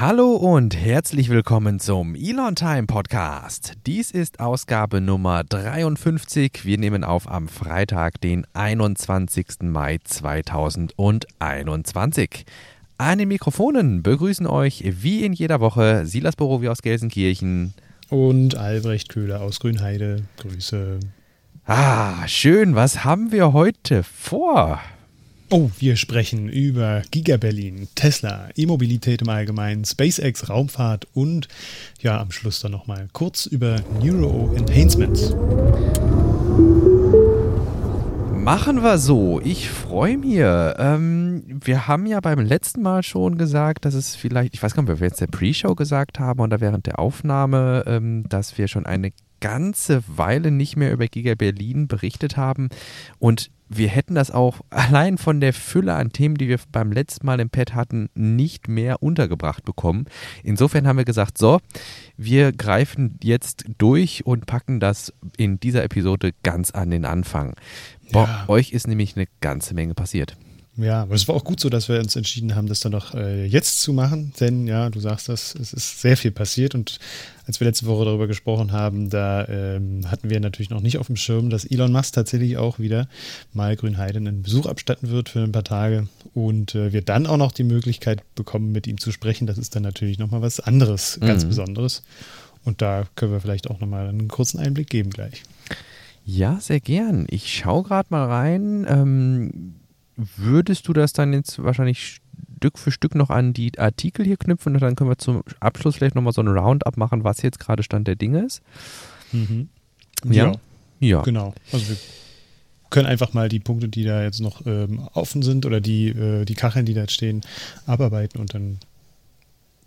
Hallo und herzlich willkommen zum Elon Time Podcast. Dies ist Ausgabe Nummer 53. Wir nehmen auf am Freitag, den 21. Mai 2021. An den Mikrofonen begrüßen euch wie in jeder Woche Silas Borowi aus Gelsenkirchen und Albrecht Köhler aus Grünheide. Grüße. Ah, schön. Was haben wir heute vor? Oh, wir sprechen über Giga Berlin, Tesla, E-Mobilität im Allgemeinen, SpaceX, Raumfahrt und ja, am Schluss dann nochmal kurz über Neuro Enhancements. Machen wir so. Ich freue mich. Ähm, wir haben ja beim letzten Mal schon gesagt, dass es vielleicht, ich weiß gar nicht, ob wir jetzt der Pre-Show gesagt haben oder während der Aufnahme, ähm, dass wir schon eine ganze Weile nicht mehr über Giga Berlin berichtet haben. Und wir hätten das auch allein von der Fülle an Themen, die wir beim letzten Mal im Pad hatten, nicht mehr untergebracht bekommen. Insofern haben wir gesagt, so, wir greifen jetzt durch und packen das in dieser Episode ganz an den Anfang. Bei ja. euch ist nämlich eine ganze Menge passiert. Ja, aber es war auch gut so, dass wir uns entschieden haben, das dann noch äh, jetzt zu machen, denn ja, du sagst das, es ist sehr viel passiert und als wir letzte Woche darüber gesprochen haben, da ähm, hatten wir natürlich noch nicht auf dem Schirm, dass Elon Musk tatsächlich auch wieder mal Grünheide einen Besuch abstatten wird für ein paar Tage und äh, wir dann auch noch die Möglichkeit bekommen, mit ihm zu sprechen. Das ist dann natürlich nochmal was anderes, ganz mhm. Besonderes und da können wir vielleicht auch nochmal einen kurzen Einblick geben gleich. Ja, sehr gern. Ich schaue gerade mal rein. Ähm würdest du das dann jetzt wahrscheinlich Stück für Stück noch an die Artikel hier knüpfen und dann können wir zum Abschluss vielleicht nochmal so ein Roundup machen, was jetzt gerade Stand der Dinge ist? Mhm. Ja. ja. ja. Genau. Also wir können einfach mal die Punkte, die da jetzt noch ähm, offen sind oder die, äh, die Kacheln, die da jetzt stehen, abarbeiten und dann.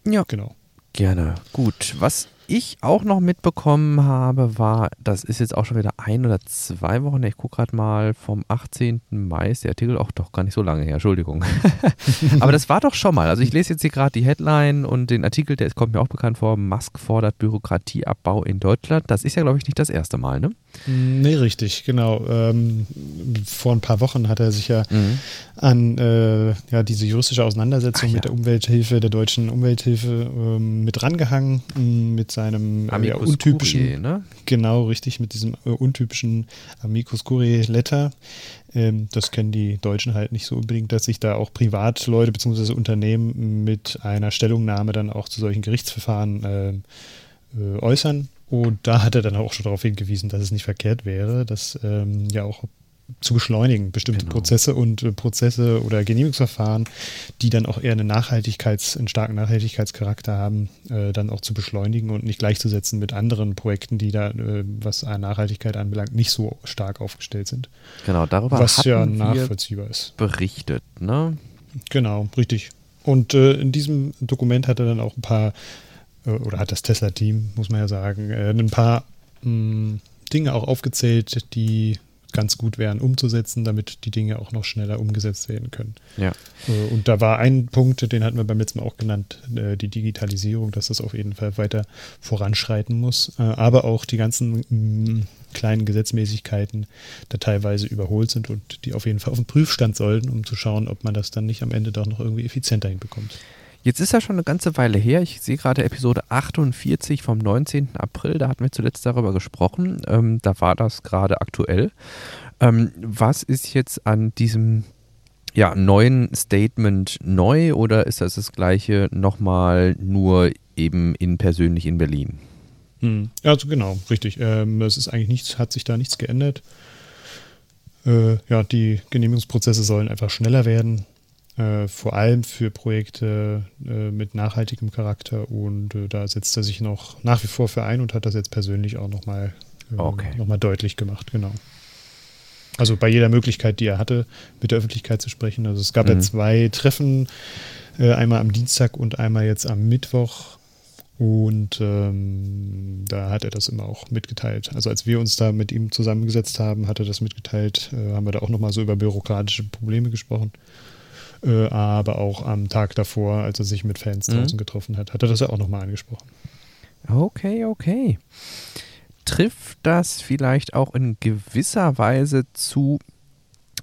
Ja. Genau. Gerne. Gut. Was ich auch noch mitbekommen habe, war, das ist jetzt auch schon wieder ein oder zwei Wochen, ich gucke gerade mal, vom 18. Mai ist der Artikel auch doch gar nicht so lange her, Entschuldigung. Aber das war doch schon mal. Also ich lese jetzt hier gerade die Headline und den Artikel, der kommt mir auch bekannt vor, Musk fordert Bürokratieabbau in Deutschland. Das ist ja, glaube ich, nicht das erste Mal, ne? Nee, richtig, genau. Ähm, vor ein paar Wochen hat er sich ja mhm. an äh, ja, diese juristische Auseinandersetzung Ach, ja. mit der Umwelthilfe, der deutschen Umwelthilfe ähm, mit rangehangen, mit seinem äh, ja, untypischen, Curie, ne? genau richtig, mit diesem äh, untypischen Amicus Curiae Letter. Ähm, das kennen die Deutschen halt nicht so unbedingt, dass sich da auch Privatleute bzw. Unternehmen mit einer Stellungnahme dann auch zu solchen Gerichtsverfahren äh, äh, äußern. Und da hat er dann auch schon darauf hingewiesen, dass es nicht verkehrt wäre, dass ähm, ja auch zu beschleunigen, bestimmte genau. Prozesse und äh, Prozesse oder Genehmigungsverfahren, die dann auch eher eine Nachhaltigkeits-, einen starken Nachhaltigkeitscharakter haben, äh, dann auch zu beschleunigen und nicht gleichzusetzen mit anderen Projekten, die da, äh, was Nachhaltigkeit anbelangt, nicht so stark aufgestellt sind. Genau, darüber was ja nachvollziehbar ist. Berichtet, ne? Genau, richtig. Und äh, in diesem Dokument hat er dann auch ein paar äh, oder hat das Tesla-Team, muss man ja sagen, äh, ein paar mh, Dinge auch aufgezählt, die ganz gut wären umzusetzen, damit die Dinge auch noch schneller umgesetzt werden können. Ja. Äh, und da war ein Punkt, den hatten wir beim letzten Mal auch genannt, die Digitalisierung, dass das auf jeden Fall weiter voranschreiten muss, aber auch die ganzen mh, kleinen Gesetzmäßigkeiten da teilweise überholt sind und die auf jeden Fall auf den Prüfstand sollten, um zu schauen, ob man das dann nicht am Ende doch noch irgendwie effizienter hinbekommt. Jetzt ist ja schon eine ganze Weile her. Ich sehe gerade Episode 48 vom 19. April. Da hatten wir zuletzt darüber gesprochen. Ähm, da war das gerade aktuell. Ähm, was ist jetzt an diesem ja, neuen Statement neu oder ist das das gleiche nochmal nur eben in persönlich in Berlin? Hm. Also genau, richtig. Ähm, es ist eigentlich nichts, hat sich da nichts geändert. Äh, ja, die Genehmigungsprozesse sollen einfach schneller werden. Äh, vor allem für Projekte äh, mit nachhaltigem Charakter und äh, da setzt er sich noch nach wie vor für ein und hat das jetzt persönlich auch nochmal äh, okay. noch deutlich gemacht, genau. Also bei jeder Möglichkeit, die er hatte, mit der Öffentlichkeit zu sprechen. Also es gab mhm. ja zwei Treffen, äh, einmal am Dienstag und einmal jetzt am Mittwoch. Und ähm, da hat er das immer auch mitgeteilt. Also als wir uns da mit ihm zusammengesetzt haben, hat er das mitgeteilt, äh, haben wir da auch nochmal so über bürokratische Probleme gesprochen äh, aber auch am Tag davor, als er sich mit Fans mhm. draußen getroffen hat, hat er das ja auch nochmal angesprochen. Okay, okay. Trifft das vielleicht auch in gewisser Weise zu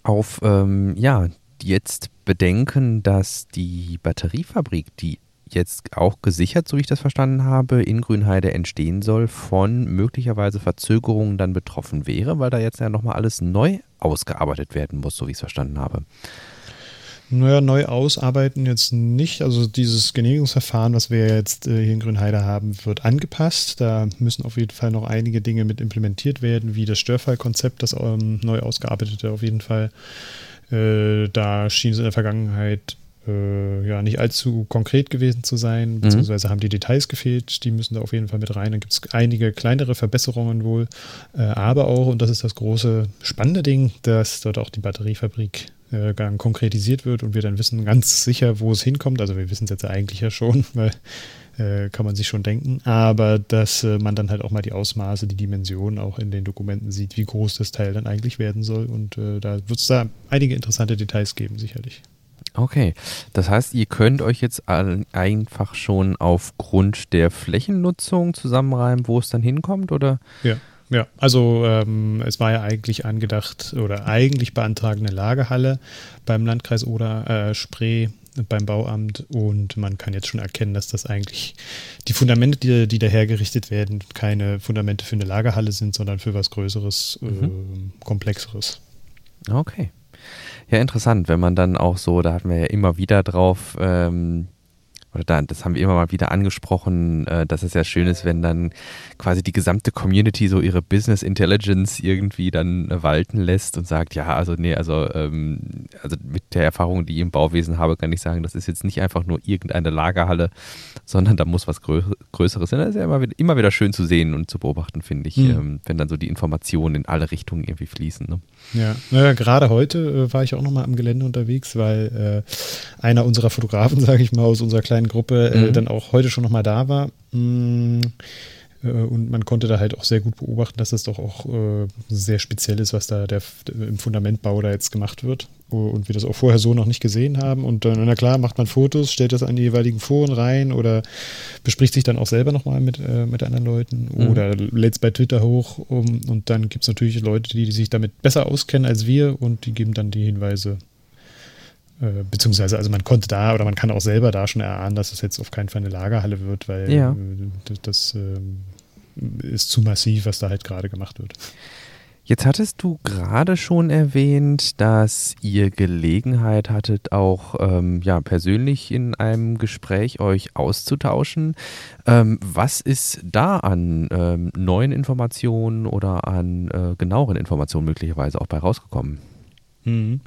auf, ähm, ja, jetzt bedenken, dass die Batteriefabrik, die jetzt auch gesichert, so wie ich das verstanden habe, in Grünheide entstehen soll, von möglicherweise Verzögerungen dann betroffen wäre, weil da jetzt ja nochmal alles neu ausgearbeitet werden muss, so wie ich es verstanden habe. Naja, neu ausarbeiten jetzt nicht. Also dieses Genehmigungsverfahren, was wir jetzt äh, hier in Grünheide haben, wird angepasst. Da müssen auf jeden Fall noch einige Dinge mit implementiert werden, wie das Störfallkonzept, das ähm, neu ausgearbeitete auf jeden Fall. Äh, da schien es in der Vergangenheit äh, ja nicht allzu konkret gewesen zu sein, mhm. beziehungsweise haben die Details gefehlt, die müssen da auf jeden Fall mit rein. Dann gibt es einige kleinere Verbesserungen wohl, äh, aber auch, und das ist das große spannende Ding, dass dort auch die Batteriefabrik äh, konkretisiert wird und wir dann wissen ganz sicher, wo es hinkommt. Also wir wissen es jetzt eigentlich ja schon, weil äh, kann man sich schon denken. Aber dass äh, man dann halt auch mal die Ausmaße, die Dimensionen auch in den Dokumenten sieht, wie groß das Teil dann eigentlich werden soll. Und äh, da wird es da einige interessante Details geben, sicherlich. Okay, das heißt, ihr könnt euch jetzt einfach schon aufgrund der Flächennutzung zusammenreimen, wo es dann hinkommt, oder? Ja. Ja, also ähm, es war ja eigentlich angedacht oder eigentlich beantragende Lagerhalle beim Landkreis oder äh, Spree beim Bauamt und man kann jetzt schon erkennen, dass das eigentlich die Fundamente, die, die da hergerichtet werden, keine Fundamente für eine Lagerhalle sind, sondern für was Größeres, mhm. äh, Komplexeres. Okay. Ja, interessant, wenn man dann auch so, da hatten wir ja immer wieder drauf, ähm, oder da, das haben wir immer mal wieder angesprochen, äh, dass es ja schön ist, wenn dann quasi die gesamte Community so ihre Business Intelligence irgendwie dann äh, walten lässt und sagt, ja, also nee, also, ähm, also mit der Erfahrung, die ich im Bauwesen habe, kann ich sagen, das ist jetzt nicht einfach nur irgendeine Lagerhalle, sondern da muss was Grö Größeres sein. Das ist ja immer wieder, immer wieder schön zu sehen und zu beobachten, finde ich, mhm. wenn dann so die Informationen in alle Richtungen irgendwie fließen. Ne? Ja, naja, gerade heute äh, war ich auch nochmal am Gelände unterwegs, weil äh, einer unserer Fotografen, sage ich mal, aus unserer kleinen Gruppe äh, mhm. dann auch heute schon nochmal da war. Mm, äh, und man konnte da halt auch sehr gut beobachten, dass das doch auch äh, sehr speziell ist, was da der, im Fundamentbau da jetzt gemacht wird. Und wir das auch vorher so noch nicht gesehen haben. Und dann, na klar, macht man Fotos, stellt das an die jeweiligen Foren rein oder bespricht sich dann auch selber nochmal mit, äh, mit anderen Leuten mhm. oder lädt es bei Twitter hoch. Um, und dann gibt es natürlich Leute, die, die sich damit besser auskennen als wir und die geben dann die Hinweise äh, beziehungsweise, also man konnte da oder man kann auch selber da schon erahnen, dass es jetzt auf keinen Fall eine Lagerhalle wird, weil ja. Äh, das, das äh, ist zu massiv, was da halt gerade gemacht wird. Jetzt hattest du gerade schon erwähnt, dass ihr Gelegenheit hattet, auch ähm, ja, persönlich in einem Gespräch euch auszutauschen. Ähm, was ist da an ähm, neuen Informationen oder an äh, genaueren Informationen möglicherweise auch bei rausgekommen? Mhm.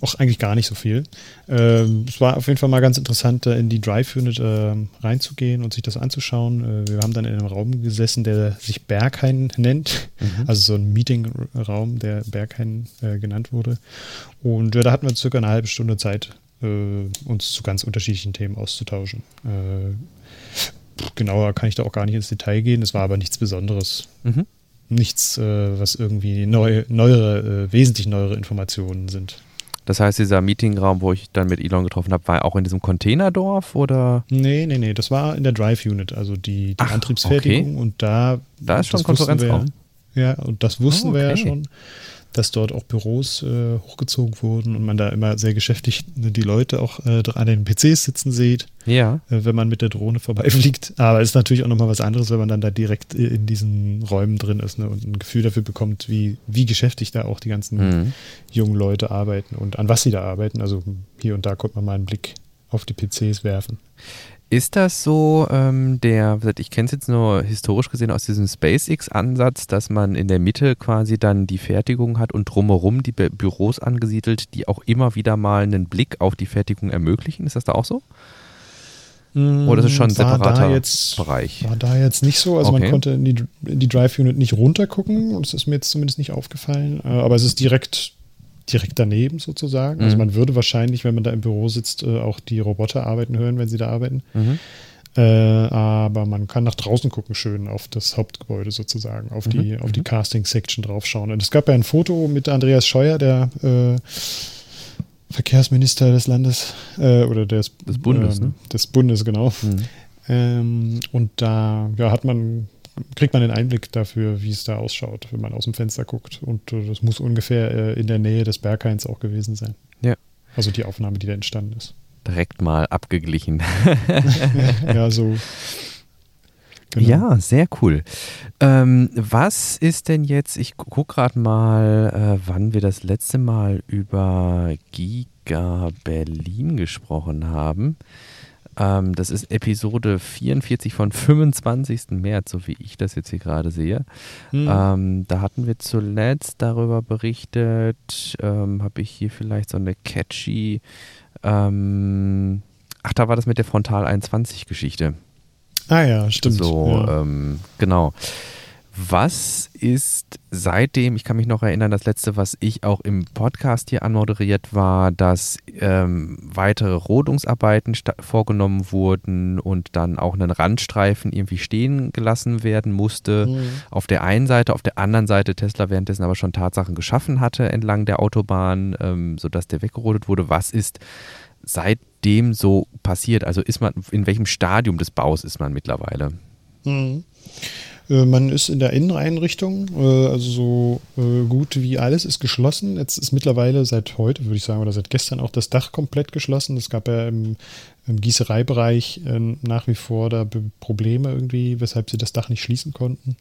Auch eigentlich gar nicht so viel. Ähm, es war auf jeden Fall mal ganz interessant, da in die Drive-Unit äh, reinzugehen und sich das anzuschauen. Äh, wir haben dann in einem Raum gesessen, der sich Berghain nennt. Mhm. Also so ein Meetingraum, der Berghain äh, genannt wurde. Und da hatten wir circa eine halbe Stunde Zeit, äh, uns zu ganz unterschiedlichen Themen auszutauschen. Äh, genauer kann ich da auch gar nicht ins Detail gehen. Es war aber nichts Besonderes. Mhm nichts, äh, was irgendwie neu, neuere, äh, wesentlich neuere Informationen sind. Das heißt, dieser Meetingraum, wo ich dann mit Elon getroffen habe, war auch in diesem Containerdorf oder? Nee, nee, nee, das war in der Drive Unit, also die, die Ach, Antriebsfertigung okay. und da. Da ist schon Konferenzraum. ja, und das wussten oh, okay. wir ja schon dass dort auch Büros äh, hochgezogen wurden und man da immer sehr geschäftig die Leute auch äh, an den PCs sitzen sieht, ja. äh, wenn man mit der Drohne vorbeifliegt. Aber es ist natürlich auch nochmal was anderes, wenn man dann da direkt in diesen Räumen drin ist ne, und ein Gefühl dafür bekommt, wie, wie geschäftig da auch die ganzen mhm. jungen Leute arbeiten und an was sie da arbeiten. Also hier und da konnte man mal einen Blick auf die PCs werfen. Ist das so, ähm, der, ich kenne es jetzt nur historisch gesehen aus diesem SpaceX-Ansatz, dass man in der Mitte quasi dann die Fertigung hat und drumherum die Bü Büros angesiedelt, die auch immer wieder mal einen Blick auf die Fertigung ermöglichen? Ist das da auch so? Oder ist es schon ein separater jetzt, Bereich? War da jetzt nicht so. Also okay. man konnte in die, in die Drive-Unit nicht runtergucken. Das ist mir jetzt zumindest nicht aufgefallen. Äh, aber es ist direkt direkt daneben sozusagen. Also mhm. Also man würde wahrscheinlich, wenn man da im Büro sitzt, äh, auch die Roboter arbeiten hören, wenn sie da arbeiten. Mhm. Äh, aber man kann nach draußen gucken, schön auf das Hauptgebäude sozusagen, auf mhm. die, auf die mhm. Casting-Section draufschauen. Und es gab ja ein Foto mit Andreas Scheuer, der äh, Verkehrsminister des Landes äh, oder des, des Bundes, ähm, ne? des Bundes, genau. Mhm. Ähm, und da ja, hat man kriegt man den Einblick dafür, wie es da ausschaut, wenn man aus dem Fenster guckt. Und äh, das muss ungefähr äh, in der Nähe des Berghains auch gewesen sein. Ja. Also die Aufnahme, die da entstanden ist. direkt mal abgeglichen. ja, so. Genau. Ja, sehr cool. Ähm, was ist denn jetzt, ich gucke gerade mal, äh, wann wir das letzte Mal über Giga Berlin gesprochen haben. Ähm, das ist Episode 44 von 25. März, so wie ich das jetzt hier gerade sehe. Mhm. Ähm, da hatten wir zuletzt darüber berichtet, ähm, habe ich hier vielleicht so eine catchy, ähm, ach, da war das mit der Frontal 21 Geschichte. Ah ja, stimmt. So, ja. Ähm, genau. Was ist seitdem, ich kann mich noch erinnern, das letzte, was ich auch im Podcast hier anmoderiert war, dass ähm, weitere Rodungsarbeiten vorgenommen wurden und dann auch ein Randstreifen irgendwie stehen gelassen werden musste. Mhm. Auf der einen Seite, auf der anderen Seite Tesla währenddessen aber schon Tatsachen geschaffen hatte entlang der Autobahn, ähm, sodass der weggerodet wurde. Was ist seitdem so passiert? Also ist man, in welchem Stadium des Baus ist man mittlerweile? Mhm. Äh, man ist in der Inneneinrichtung, äh, also so äh, gut wie alles ist geschlossen. Jetzt ist mittlerweile seit heute, würde ich sagen, oder seit gestern auch das Dach komplett geschlossen. Es gab ja im, im Gießereibereich nach wie vor da Probleme irgendwie, weshalb sie das Dach nicht schließen konnten.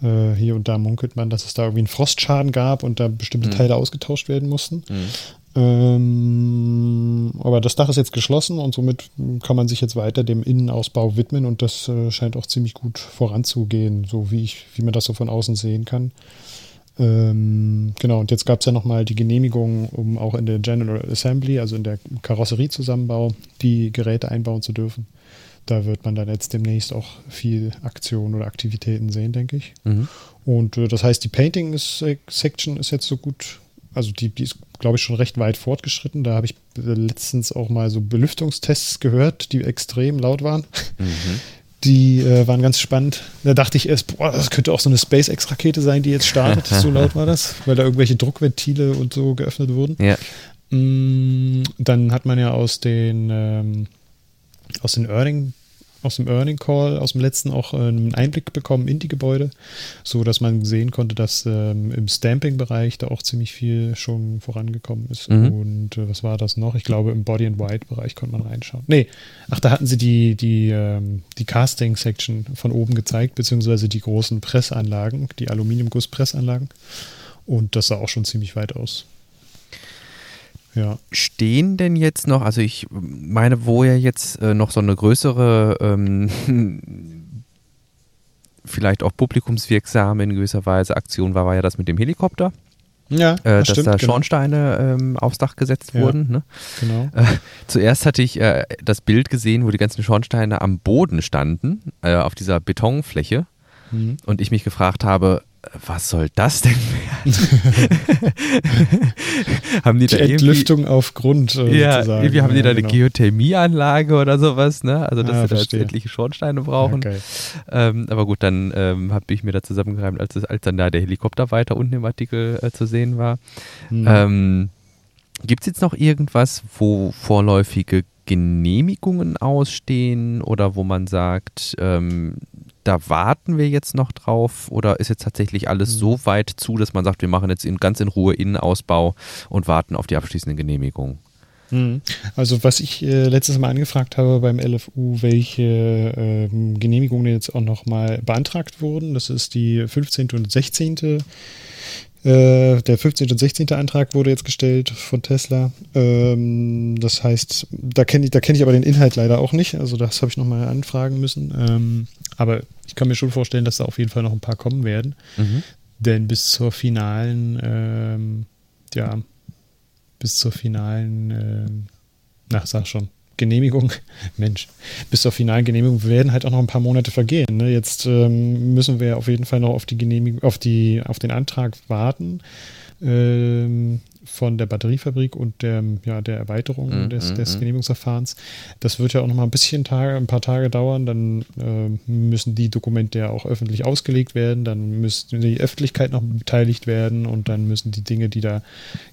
Hier und da munkelt man, dass es da irgendwie einen Frostschaden gab und da bestimmte mhm. Teile ausgetauscht werden mussten. Mhm. Ähm, aber das Dach ist jetzt geschlossen und somit kann man sich jetzt weiter dem Innenausbau widmen und das äh, scheint auch ziemlich gut voranzugehen, so wie ich, wie man das so von außen sehen kann. Ähm, genau, und jetzt gab es ja nochmal die Genehmigung, um auch in der General Assembly, also in der Karosseriezusammenbau, die Geräte einbauen zu dürfen. Da wird man dann jetzt demnächst auch viel Aktion oder Aktivitäten sehen, denke ich. Mhm. Und äh, das heißt, die Painting-Section ist jetzt so gut also die, die ist, glaube ich, schon recht weit fortgeschritten. Da habe ich letztens auch mal so Belüftungstests gehört, die extrem laut waren. Mhm. Die äh, waren ganz spannend. Da dachte ich erst, boah, das könnte auch so eine SpaceX-Rakete sein, die jetzt startet. so laut war das, weil da irgendwelche Druckventile und so geöffnet wurden. Ja. Mm, dann hat man ja aus den, ähm, aus den Earning aus dem Earning Call, aus dem letzten auch äh, einen Einblick bekommen in die Gebäude, so dass man sehen konnte, dass ähm, im Stamping-Bereich da auch ziemlich viel schon vorangekommen ist. Mhm. Und äh, was war das noch? Ich glaube, im Body and White-Bereich konnte man reinschauen. Nee, ach, da hatten sie die, die, ähm, die Casting-Section von oben gezeigt, beziehungsweise die großen Pressanlagen, die Aluminiumguss-Pressanlagen. Und das sah auch schon ziemlich weit aus. Ja. Stehen denn jetzt noch, also ich meine, wo ja jetzt äh, noch so eine größere, ähm, vielleicht auch publikumswirksame in gewisser Weise Aktion war, war ja das mit dem Helikopter. Ja, äh, das dass stimmt, da genau. Schornsteine genau. ähm, aufs Dach gesetzt ja, wurden. Ne? Genau. Äh, zuerst hatte ich äh, das Bild gesehen, wo die ganzen Schornsteine am Boden standen, äh, auf dieser Betonfläche. Mhm. Und ich mich gefragt habe, was soll das denn werden? haben die, die da Entlüftung auf Grund. Äh, ja, sozusagen. irgendwie haben die da eine genau. Geothermieanlage oder sowas, ne? Also dass ah, sie da jetzt etliche Schornsteine brauchen. Okay. Ähm, aber gut, dann ähm, habe ich mir da zusammengereimt, als, als dann da der Helikopter weiter unten im Artikel äh, zu sehen war. Hm. Ähm, Gibt es jetzt noch irgendwas, wo vorläufige Genehmigungen ausstehen oder wo man sagt, ähm, da warten wir jetzt noch drauf oder ist jetzt tatsächlich alles mhm. so weit zu, dass man sagt, wir machen jetzt in, ganz in Ruhe Innenausbau und warten auf die abschließende Genehmigung? Mhm. Also was ich äh, letztes Mal angefragt habe beim LFU, welche äh, Genehmigungen jetzt auch nochmal beantragt wurden, das ist die 15. und 16. Äh, der 15. und 16. Antrag wurde jetzt gestellt von Tesla. Ähm, das heißt, da kenne ich, kenn ich aber den Inhalt leider auch nicht. Also das habe ich nochmal anfragen müssen. Ähm, aber ich kann mir schon vorstellen, dass da auf jeden Fall noch ein paar kommen werden. Mhm. Denn bis zur finalen, ähm, ja, bis zur finalen, ähm, na, sag schon, Genehmigung, Mensch, bis zur finalen Genehmigung werden halt auch noch ein paar Monate vergehen. Ne? Jetzt ähm, müssen wir auf jeden Fall noch auf die Genehmigung, auf die, auf den Antrag warten. Ähm, von der Batteriefabrik und der, ja, der Erweiterung mm, des, des mm, Genehmigungsverfahrens. Das wird ja auch noch mal ein bisschen Tage, ein paar Tage dauern. Dann äh, müssen die Dokumente ja auch öffentlich ausgelegt werden. Dann müsste die Öffentlichkeit noch beteiligt werden und dann müssen die Dinge, die da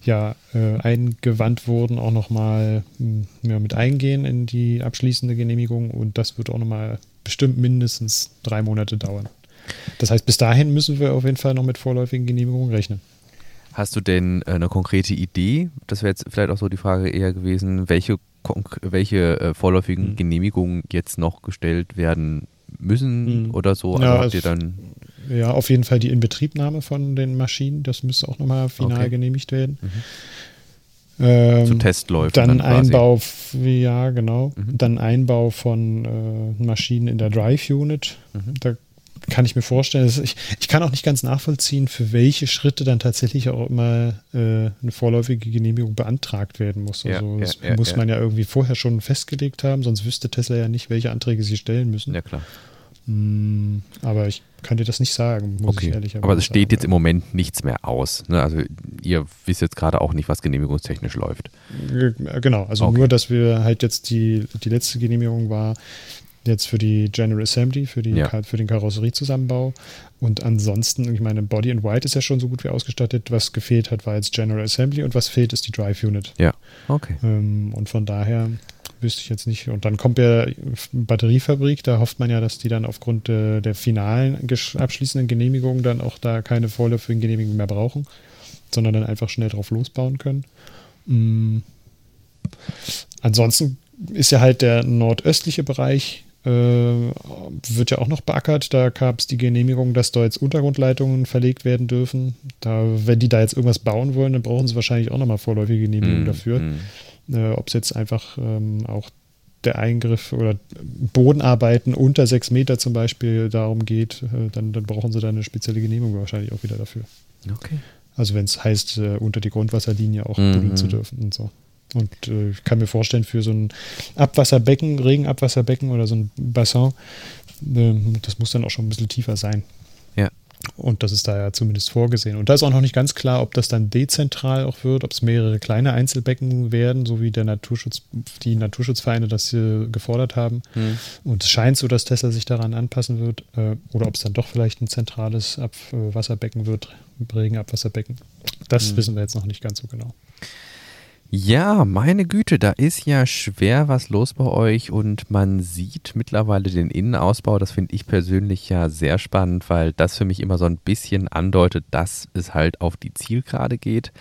ja äh, eingewandt wurden, auch noch mal hm, ja, mit eingehen in die abschließende Genehmigung. Und das wird auch noch mal bestimmt mindestens drei Monate dauern. Das heißt, bis dahin müssen wir auf jeden Fall noch mit vorläufigen Genehmigungen rechnen. Hast du denn äh, eine konkrete Idee? Das wäre jetzt vielleicht auch so die Frage eher gewesen, welche welche äh, vorläufigen mhm. Genehmigungen jetzt noch gestellt werden müssen mhm. oder so? Also ja, habt ihr dann ja, auf jeden Fall die Inbetriebnahme von den Maschinen, das müsste auch nochmal final okay. genehmigt werden. Mhm. Ähm, Zu Testläufen. Dann, dann Einbau, ja, genau. Mhm. Dann Einbau von äh, Maschinen in der Drive Unit. Mhm. Da kann ich mir vorstellen, ich, ich kann auch nicht ganz nachvollziehen, für welche Schritte dann tatsächlich auch immer äh, eine vorläufige Genehmigung beantragt werden muss. Also ja, das ja, muss ja, man ja irgendwie vorher schon festgelegt haben, sonst wüsste Tesla ja nicht, welche Anträge sie stellen müssen. Ja, klar. Mm, aber ich kann dir das nicht sagen, muss okay. ich ehrlich Aber es steht jetzt im Moment nichts mehr aus. Ne? Also ihr wisst jetzt gerade auch nicht, was genehmigungstechnisch läuft. Genau, also okay. nur, dass wir halt jetzt die, die letzte Genehmigung war jetzt für die General Assembly, für, die, ja. für den Karosseriezusammenbau. Und ansonsten, ich meine, Body and White ist ja schon so gut wie ausgestattet. Was gefehlt hat, war jetzt General Assembly und was fehlt, ist die Drive Unit. Ja, okay. Ähm, und von daher wüsste ich jetzt nicht. Und dann kommt ja Batteriefabrik, da hofft man ja, dass die dann aufgrund äh, der finalen abschließenden Genehmigung dann auch da keine vorläufigen Genehmigungen mehr brauchen, sondern dann einfach schnell drauf losbauen können. Mhm. Ansonsten ist ja halt der nordöstliche Bereich wird ja auch noch beackert. Da gab es die Genehmigung, dass da jetzt Untergrundleitungen verlegt werden dürfen. Da, wenn die da jetzt irgendwas bauen wollen, dann brauchen sie wahrscheinlich auch nochmal vorläufige Genehmigung mm, dafür. Mm. Äh, Ob es jetzt einfach ähm, auch der Eingriff oder Bodenarbeiten unter sechs Meter zum Beispiel darum geht, äh, dann, dann brauchen sie da eine spezielle Genehmigung wahrscheinlich auch wieder dafür. Okay. Also wenn es heißt, äh, unter die Grundwasserlinie auch mhm. buddeln zu dürfen und so. Und äh, ich kann mir vorstellen, für so ein Abwasserbecken, Regenabwasserbecken oder so ein Bassin, äh, das muss dann auch schon ein bisschen tiefer sein. Und das ist da ja zumindest vorgesehen. Und da ist auch noch nicht ganz klar, ob das dann dezentral auch wird, ob es mehrere kleine Einzelbecken werden, so wie der Naturschutz, die Naturschutzvereine das gefordert haben. Mhm. Und es scheint so, dass Tesla sich daran anpassen wird. Äh, oder ob es dann doch vielleicht ein zentrales Abwasserbecken wird, Regenabwasserbecken. Das mhm. wissen wir jetzt noch nicht ganz so genau. Ja, meine Güte, da ist ja schwer was los bei euch und man sieht mittlerweile den Innenausbau. Das finde ich persönlich ja sehr spannend, weil das für mich immer so ein bisschen andeutet, dass es halt auf die Zielgerade geht.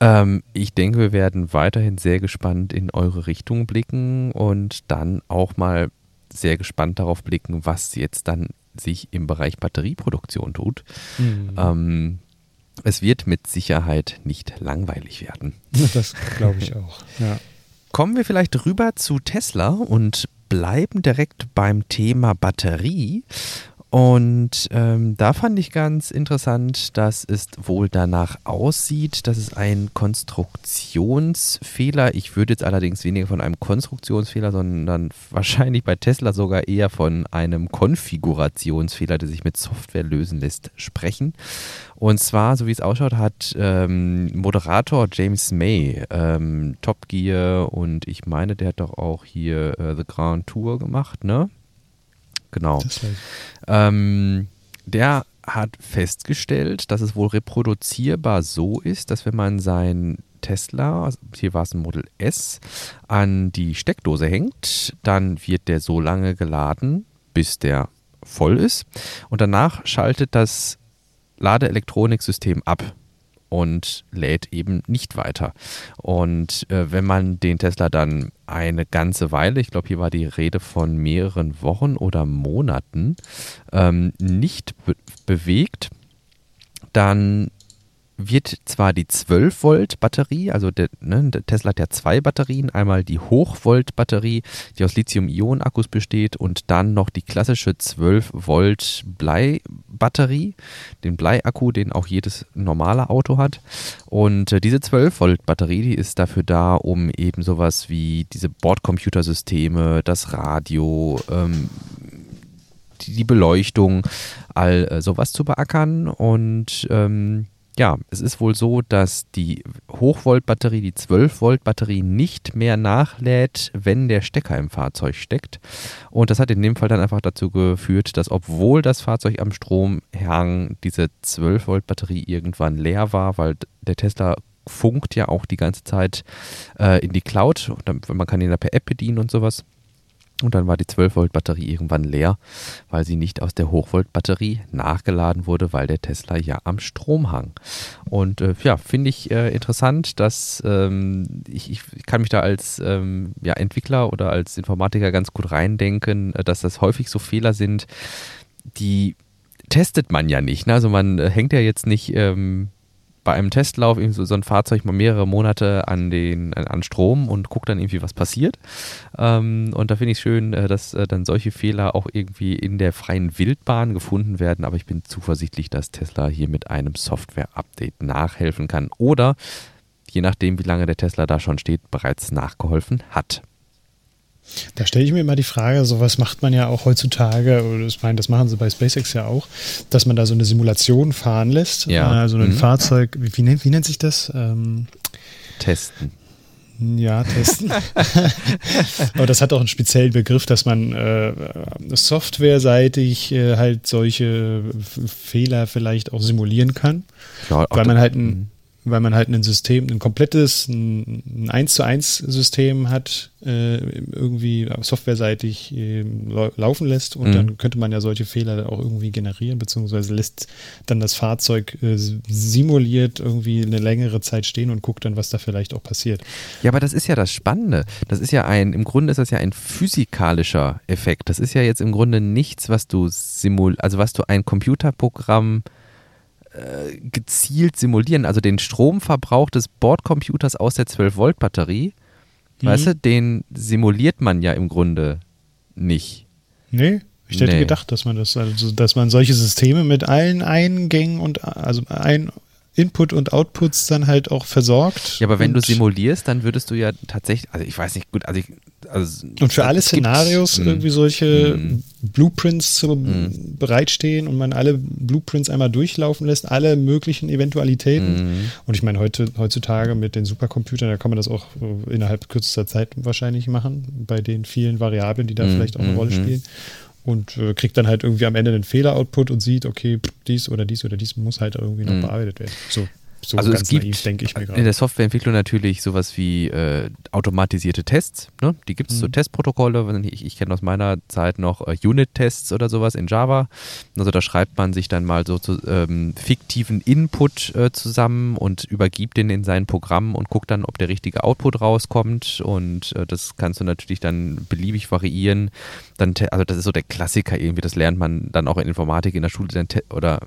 Ähm, ich denke, wir werden weiterhin sehr gespannt in eure Richtung blicken und dann auch mal sehr gespannt darauf blicken, was jetzt dann sich im Bereich Batterieproduktion tut. Mhm. Ähm, es wird mit Sicherheit nicht langweilig werden. Das glaube ich auch. Ja. Kommen wir vielleicht rüber zu Tesla und bleiben direkt beim Thema Batterie. Und ähm, da fand ich ganz interessant, dass es wohl danach aussieht, dass es ein Konstruktionsfehler, ich würde jetzt allerdings weniger von einem Konstruktionsfehler, sondern wahrscheinlich bei Tesla sogar eher von einem Konfigurationsfehler, der sich mit Software lösen lässt, sprechen. Und zwar, so wie es ausschaut, hat ähm, Moderator James May ähm, Top Gear und ich meine, der hat doch auch hier äh, The Grand Tour gemacht, ne? Genau. Ähm, der hat festgestellt, dass es wohl reproduzierbar so ist, dass wenn man sein Tesla, also hier war es ein Model S, an die Steckdose hängt, dann wird der so lange geladen, bis der voll ist. Und danach schaltet das Ladeelektroniksystem ab und lädt eben nicht weiter. Und äh, wenn man den Tesla dann eine ganze Weile, ich glaube, hier war die Rede von mehreren Wochen oder Monaten, ähm, nicht be bewegt, dann wird zwar die 12 Volt Batterie, also der, ne, der, Tesla hat ja zwei Batterien, einmal die Hochvolt Batterie, die aus Lithium-Ionen-Akkus besteht und dann noch die klassische 12 Volt Blei Batterie, den Bleiakku, den auch jedes normale Auto hat. Und äh, diese 12 Volt Batterie, die ist dafür da, um eben sowas wie diese Bordcomputersysteme, das Radio, ähm, die, die Beleuchtung, all äh, sowas zu beackern und ähm, ja, es ist wohl so, dass die Hochvolt-Batterie, die 12-Volt-Batterie nicht mehr nachlädt, wenn der Stecker im Fahrzeug steckt. Und das hat in dem Fall dann einfach dazu geführt, dass obwohl das Fahrzeug am Strom hang, diese 12-Volt-Batterie irgendwann leer war, weil der Tesla funkt ja auch die ganze Zeit äh, in die Cloud. Man kann ihn da per App bedienen und sowas. Und dann war die 12-Volt-Batterie irgendwann leer, weil sie nicht aus der Hochvolt-Batterie nachgeladen wurde, weil der Tesla ja am Strom hang. Und äh, ja, finde ich äh, interessant, dass ähm, ich, ich, kann mich da als ähm, ja, Entwickler oder als Informatiker ganz gut reindenken, äh, dass das häufig so Fehler sind, die testet man ja nicht. Ne? Also man äh, hängt ja jetzt nicht ähm, bei einem Testlauf irgendwie so, so, ein Fahrzeug mal mehrere Monate an, den, an Strom und guckt dann irgendwie, was passiert. Ähm, und da finde ich schön, äh, dass äh, dann solche Fehler auch irgendwie in der freien Wildbahn gefunden werden. Aber ich bin zuversichtlich, dass Tesla hier mit einem Software-Update nachhelfen kann oder je nachdem, wie lange der Tesla da schon steht, bereits nachgeholfen hat. Da stelle ich mir immer die Frage, sowas macht man ja auch heutzutage, oder ich meine, das machen sie bei SpaceX ja auch, dass man da so eine Simulation fahren lässt. Ja. Also ein mhm. Fahrzeug, wie, wie, nennt, wie, nennt, sich das? Ähm, testen. Ja, testen. Aber das hat auch einen speziellen Begriff, dass man äh, softwareseitig äh, halt solche Fehler vielleicht auch simulieren kann. Ja, weil man halt ein, mhm weil man halt ein System, ein komplettes, ein 1 zu 1 System hat, äh, irgendwie softwareseitig äh, laufen lässt und mhm. dann könnte man ja solche Fehler auch irgendwie generieren, beziehungsweise lässt dann das Fahrzeug äh, simuliert irgendwie eine längere Zeit stehen und guckt dann, was da vielleicht auch passiert. Ja, aber das ist ja das Spannende. Das ist ja ein, im Grunde ist das ja ein physikalischer Effekt. Das ist ja jetzt im Grunde nichts, was du simul, also was du ein Computerprogramm äh, gezielt simulieren. Also den Stromverbrauch des Bordcomputers aus der 12-Volt-Batterie, mhm. weißt du, den simuliert man ja im Grunde nicht. Nee, ich hätte nee. gedacht, dass man das, also dass man solche Systeme mit allen Eingängen und also ein Input und Outputs dann halt auch versorgt. Ja, aber wenn du simulierst, dann würdest du ja tatsächlich, also ich weiß nicht, gut, also ich, also und für alle Szenarios hm. irgendwie solche mm. Blueprints zu mm. bereitstehen und man alle Blueprints einmal durchlaufen lässt, alle möglichen Eventualitäten. Mm. Und ich meine, heute, heutzutage mit den Supercomputern, da kann man das auch äh, innerhalb kürzester Zeit wahrscheinlich machen, bei den vielen Variablen, die da vielleicht auch eine Rolle spielen und äh, kriegt dann halt irgendwie am Ende einen Fehler-Output und sieht, okay, dies oder dies oder dies muss halt irgendwie noch mhm. bearbeitet werden. So. So also es gibt denke ich mir gerade. In der Softwareentwicklung natürlich sowas wie äh, automatisierte Tests. Ne? Die gibt es mhm. so Testprotokolle. Ich, ich kenne aus meiner Zeit noch äh, Unit-Tests oder sowas in Java. Also da schreibt man sich dann mal so zu, ähm, fiktiven Input äh, zusammen und übergibt den in sein Programm und guckt dann, ob der richtige Output rauskommt. Und äh, das kannst du natürlich dann beliebig variieren. Dann, also das ist so der Klassiker irgendwie. Das lernt man dann auch in Informatik in der Schule dann oder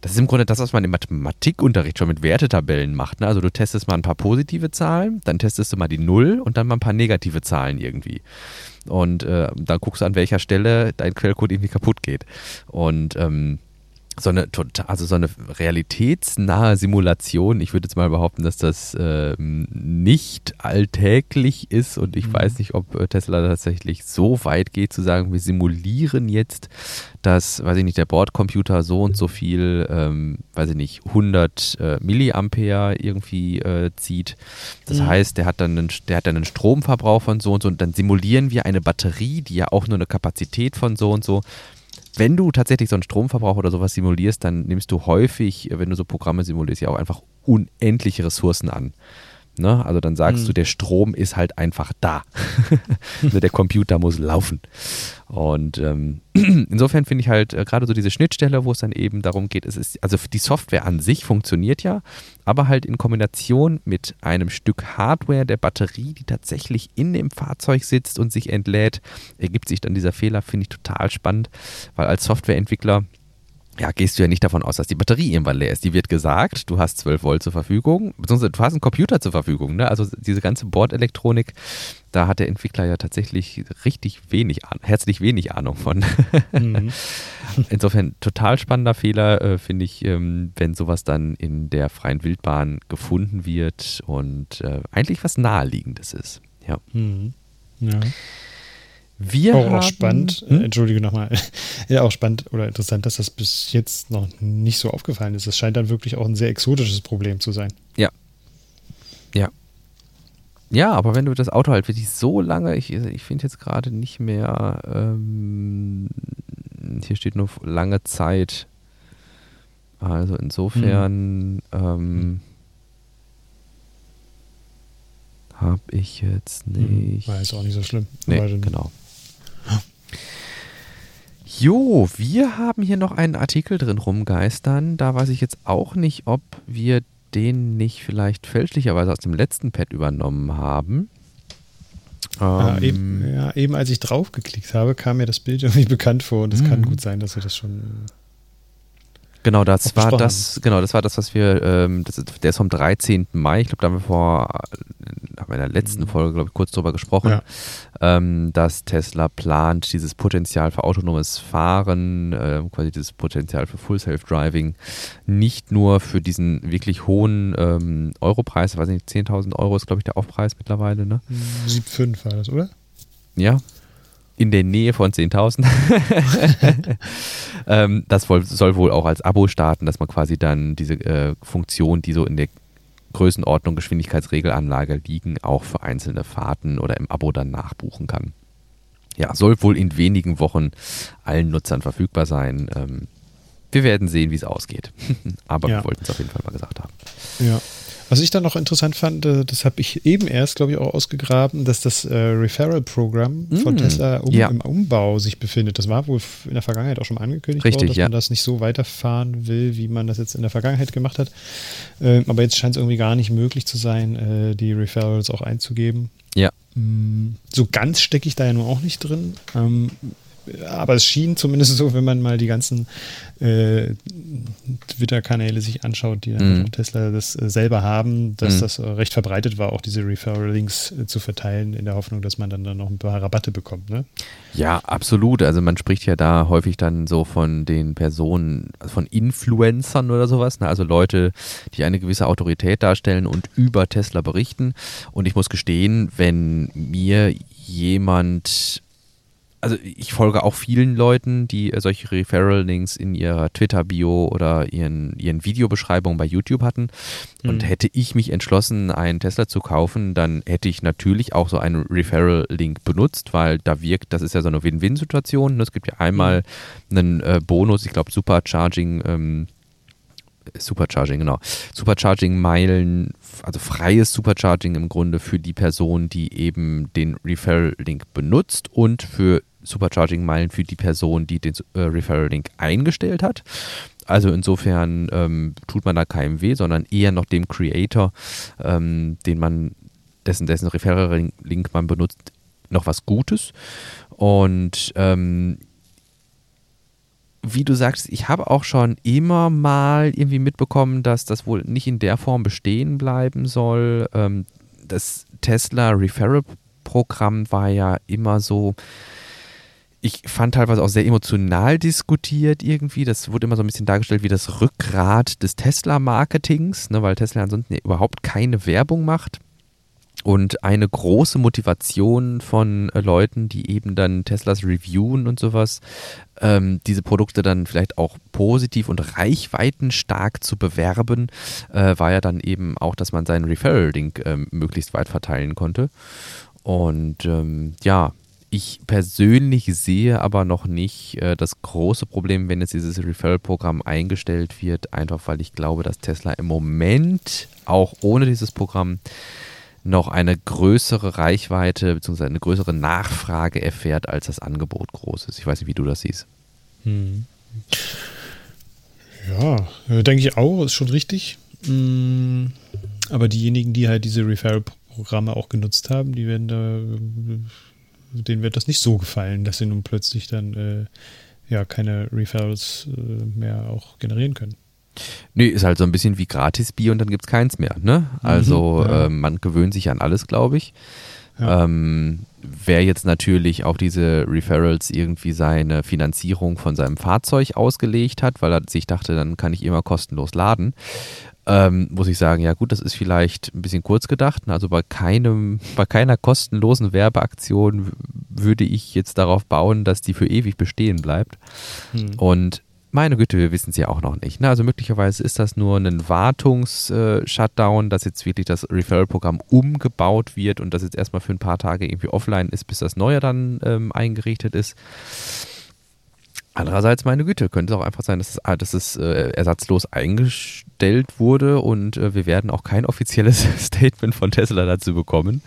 das ist im Grunde das, was man im Mathematikunterricht schon mit Wertetabellen macht. Ne? Also du testest mal ein paar positive Zahlen, dann testest du mal die Null und dann mal ein paar negative Zahlen irgendwie. Und äh, dann guckst du an welcher Stelle dein Quellcode irgendwie kaputt geht. Und ähm, so eine also so eine realitätsnahe Simulation. Ich würde jetzt mal behaupten, dass das äh, nicht alltäglich ist und ich mhm. weiß nicht, ob äh, Tesla tatsächlich so weit geht zu sagen, wir simulieren jetzt, dass, weiß ich nicht, der Bordcomputer so und so viel, ähm, weiß ich nicht, 100 äh, Milliampere irgendwie äh, zieht. Das mhm. heißt, der hat dann einen, der hat dann einen Stromverbrauch von so und so und dann simulieren wir eine Batterie, die ja auch nur eine Kapazität von so und so wenn du tatsächlich so einen Stromverbrauch oder sowas simulierst, dann nimmst du häufig, wenn du so Programme simulierst, ja auch einfach unendliche Ressourcen an. Ne? Also dann sagst mhm. du, der Strom ist halt einfach da. Ne, der Computer muss laufen. Und ähm, insofern finde ich halt äh, gerade so diese Schnittstelle, wo es dann eben darum geht, es ist, also die Software an sich funktioniert ja, aber halt in Kombination mit einem Stück Hardware der Batterie, die tatsächlich in dem Fahrzeug sitzt und sich entlädt, ergibt sich dann dieser Fehler, finde ich total spannend, weil als Softwareentwickler ja, gehst du ja nicht davon aus, dass die Batterie irgendwann leer ist. Die wird gesagt, du hast 12 Volt zur Verfügung, beziehungsweise du hast einen Computer zur Verfügung. Ne? Also diese ganze Bordelektronik, da hat der Entwickler ja tatsächlich richtig wenig, herzlich wenig Ahnung von. Mhm. Insofern total spannender Fehler, äh, finde ich, ähm, wenn sowas dann in der freien Wildbahn gefunden wird und äh, eigentlich was Naheliegendes ist. Ja. Mhm. Ja. Wir auch, haben, auch spannend, hm? entschuldige nochmal, ja auch spannend oder interessant, dass das bis jetzt noch nicht so aufgefallen ist. Es scheint dann wirklich auch ein sehr exotisches Problem zu sein. Ja. Ja. Ja, aber wenn du das Auto halt wirklich so lange, ich, ich finde jetzt gerade nicht mehr, ähm, hier steht nur lange Zeit. Also insofern, hm. ähm, habe ich jetzt hm, nicht. War jetzt auch nicht so schlimm. Nee, genau. Jo, wir haben hier noch einen Artikel drin rumgeistern. Da weiß ich jetzt auch nicht, ob wir den nicht vielleicht fälschlicherweise aus dem letzten Pad übernommen haben. Ähm, ah, eben, ja, eben als ich draufgeklickt habe, kam mir das Bild irgendwie bekannt vor und es kann hm. gut sein, dass wir das schon äh, Genau, das war das, genau, das war das, was wir, ähm, das ist, der ist vom 13. Mai, ich glaube, da haben wir vor, haben wir in der letzten mhm. Folge, glaube ich, kurz drüber gesprochen, ja. ähm, dass Tesla plant, dieses Potenzial für autonomes Fahren, äh, quasi dieses Potenzial für Full Self-Driving, nicht nur für diesen wirklich hohen ähm, Europreis, weiß nicht, 10.000 Euro ist, glaube ich, der Aufpreis mittlerweile, ne? 7,5 war das, oder? Ja, in der Nähe von 10.000. ähm, das soll wohl auch als Abo starten, dass man quasi dann diese äh, Funktion, die so in der Größenordnung Geschwindigkeitsregelanlage liegen, auch für einzelne Fahrten oder im Abo dann nachbuchen kann. Ja, soll wohl in wenigen Wochen allen Nutzern verfügbar sein. Ähm, wir werden sehen, wie es ausgeht. Aber ja. wir wollten es auf jeden Fall mal gesagt haben. Ja. Was ich dann noch interessant fand, äh, das habe ich eben erst, glaube ich, auch ausgegraben, dass das äh, Referral-Programm mm, von Tesla um, ja. im Umbau sich befindet. Das war wohl in der Vergangenheit auch schon angekündigt Richtig, worden, dass ja. man das nicht so weiterfahren will, wie man das jetzt in der Vergangenheit gemacht hat. Äh, aber jetzt scheint es irgendwie gar nicht möglich zu sein, äh, die Referrals auch einzugeben. Ja. Mm, so ganz stecke ich da ja nun auch nicht drin. Ähm, aber es schien zumindest so, wenn man mal die ganzen äh, Twitter-Kanäle sich anschaut, die dann mhm. Tesla das äh, selber haben, dass mhm. das äh, recht verbreitet war, auch diese Referral-Links äh, zu verteilen, in der Hoffnung, dass man dann, dann noch ein paar Rabatte bekommt. Ne? Ja, absolut. Also man spricht ja da häufig dann so von den Personen, also von Influencern oder sowas, ne? also Leute, die eine gewisse Autorität darstellen und über Tesla berichten. Und ich muss gestehen, wenn mir jemand also ich folge auch vielen Leuten, die äh, solche Referral-Links in ihrer Twitter-Bio oder ihren, ihren Videobeschreibungen bei YouTube hatten. Und mhm. hätte ich mich entschlossen, einen Tesla zu kaufen, dann hätte ich natürlich auch so einen Referral-Link benutzt, weil da wirkt, das ist ja so eine Win-Win-Situation. Ne? Es gibt ja einmal mhm. einen äh, Bonus, ich glaube Supercharging, ähm, Supercharging, genau. Supercharging-Meilen, also freies Supercharging im Grunde für die Person, die eben den Referral-Link benutzt und für Supercharging-Meilen für die Person, die den äh, Referral-Link eingestellt hat. Also insofern ähm, tut man da keinem weh, sondern eher noch dem Creator, ähm, den man, dessen, dessen Referral-Link man benutzt, noch was Gutes. Und ähm, wie du sagst, ich habe auch schon immer mal irgendwie mitbekommen, dass das wohl nicht in der Form bestehen bleiben soll. Ähm, das Tesla Referral Programm war ja immer so, ich fand teilweise auch sehr emotional diskutiert irgendwie. Das wurde immer so ein bisschen dargestellt wie das Rückgrat des Tesla-Marketings, ne, weil Tesla ansonsten überhaupt keine Werbung macht. Und eine große Motivation von äh, Leuten, die eben dann Teslas reviewen und sowas, ähm, diese Produkte dann vielleicht auch positiv und reichweitenstark zu bewerben, äh, war ja dann eben auch, dass man seinen Referral-Link ähm, möglichst weit verteilen konnte. Und ähm, ja, ich persönlich sehe aber noch nicht äh, das große Problem, wenn jetzt dieses Referral-Programm eingestellt wird, einfach weil ich glaube, dass Tesla im Moment auch ohne dieses Programm noch eine größere Reichweite bzw. eine größere Nachfrage erfährt, als das Angebot groß ist. Ich weiß nicht, wie du das siehst. Hm. Ja, äh, denke ich auch, ist schon richtig. Hm, aber diejenigen, die halt diese Referral-Programme auch genutzt haben, die werden da denen wird das nicht so gefallen, dass sie nun plötzlich dann äh, ja keine Referrals äh, mehr auch generieren können. Nee, ist halt so ein bisschen wie Gratis-Bier und dann gibt es keins mehr. Ne? Also mhm, ja. äh, man gewöhnt sich an alles, glaube ich. Ja. Ähm, wer jetzt natürlich auf diese Referrals irgendwie seine Finanzierung von seinem Fahrzeug ausgelegt hat, weil er sich dachte, dann kann ich immer kostenlos laden, ähm, muss ich sagen, ja gut, das ist vielleicht ein bisschen kurz gedacht. Also bei keinem, bei keiner kostenlosen Werbeaktion würde ich jetzt darauf bauen, dass die für ewig bestehen bleibt. Hm. Und meine Güte, wir wissen es ja auch noch nicht. Ne? Also möglicherweise ist das nur ein Wartungs-Shutdown, äh, dass jetzt wirklich das Referral-Programm umgebaut wird und das jetzt erstmal für ein paar Tage irgendwie offline ist, bis das neue dann ähm, eingerichtet ist. Andererseits, meine Güte, könnte es auch einfach sein, dass es, dass es äh, ersatzlos eingestellt wurde und äh, wir werden auch kein offizielles Statement von Tesla dazu bekommen.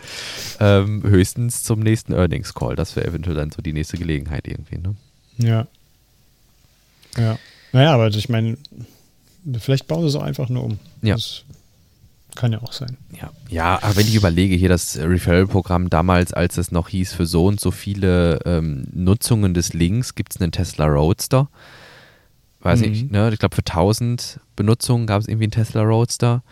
Ähm, höchstens zum nächsten Earnings Call. Das wäre eventuell dann so die nächste Gelegenheit irgendwie. Ne? Ja. Ja. Naja, aber ich meine, vielleicht bauen sie es auch einfach nur um. Ja. Das kann ja auch sein. Ja, ja aber wenn ich überlege, hier das Referral-Programm damals, als es noch hieß, für so und so viele ähm, Nutzungen des Links gibt es einen Tesla Roadster. Weiß Mhm. ich, ne? Ich glaube, für 1000 Benutzungen gab es irgendwie einen Tesla Roadster.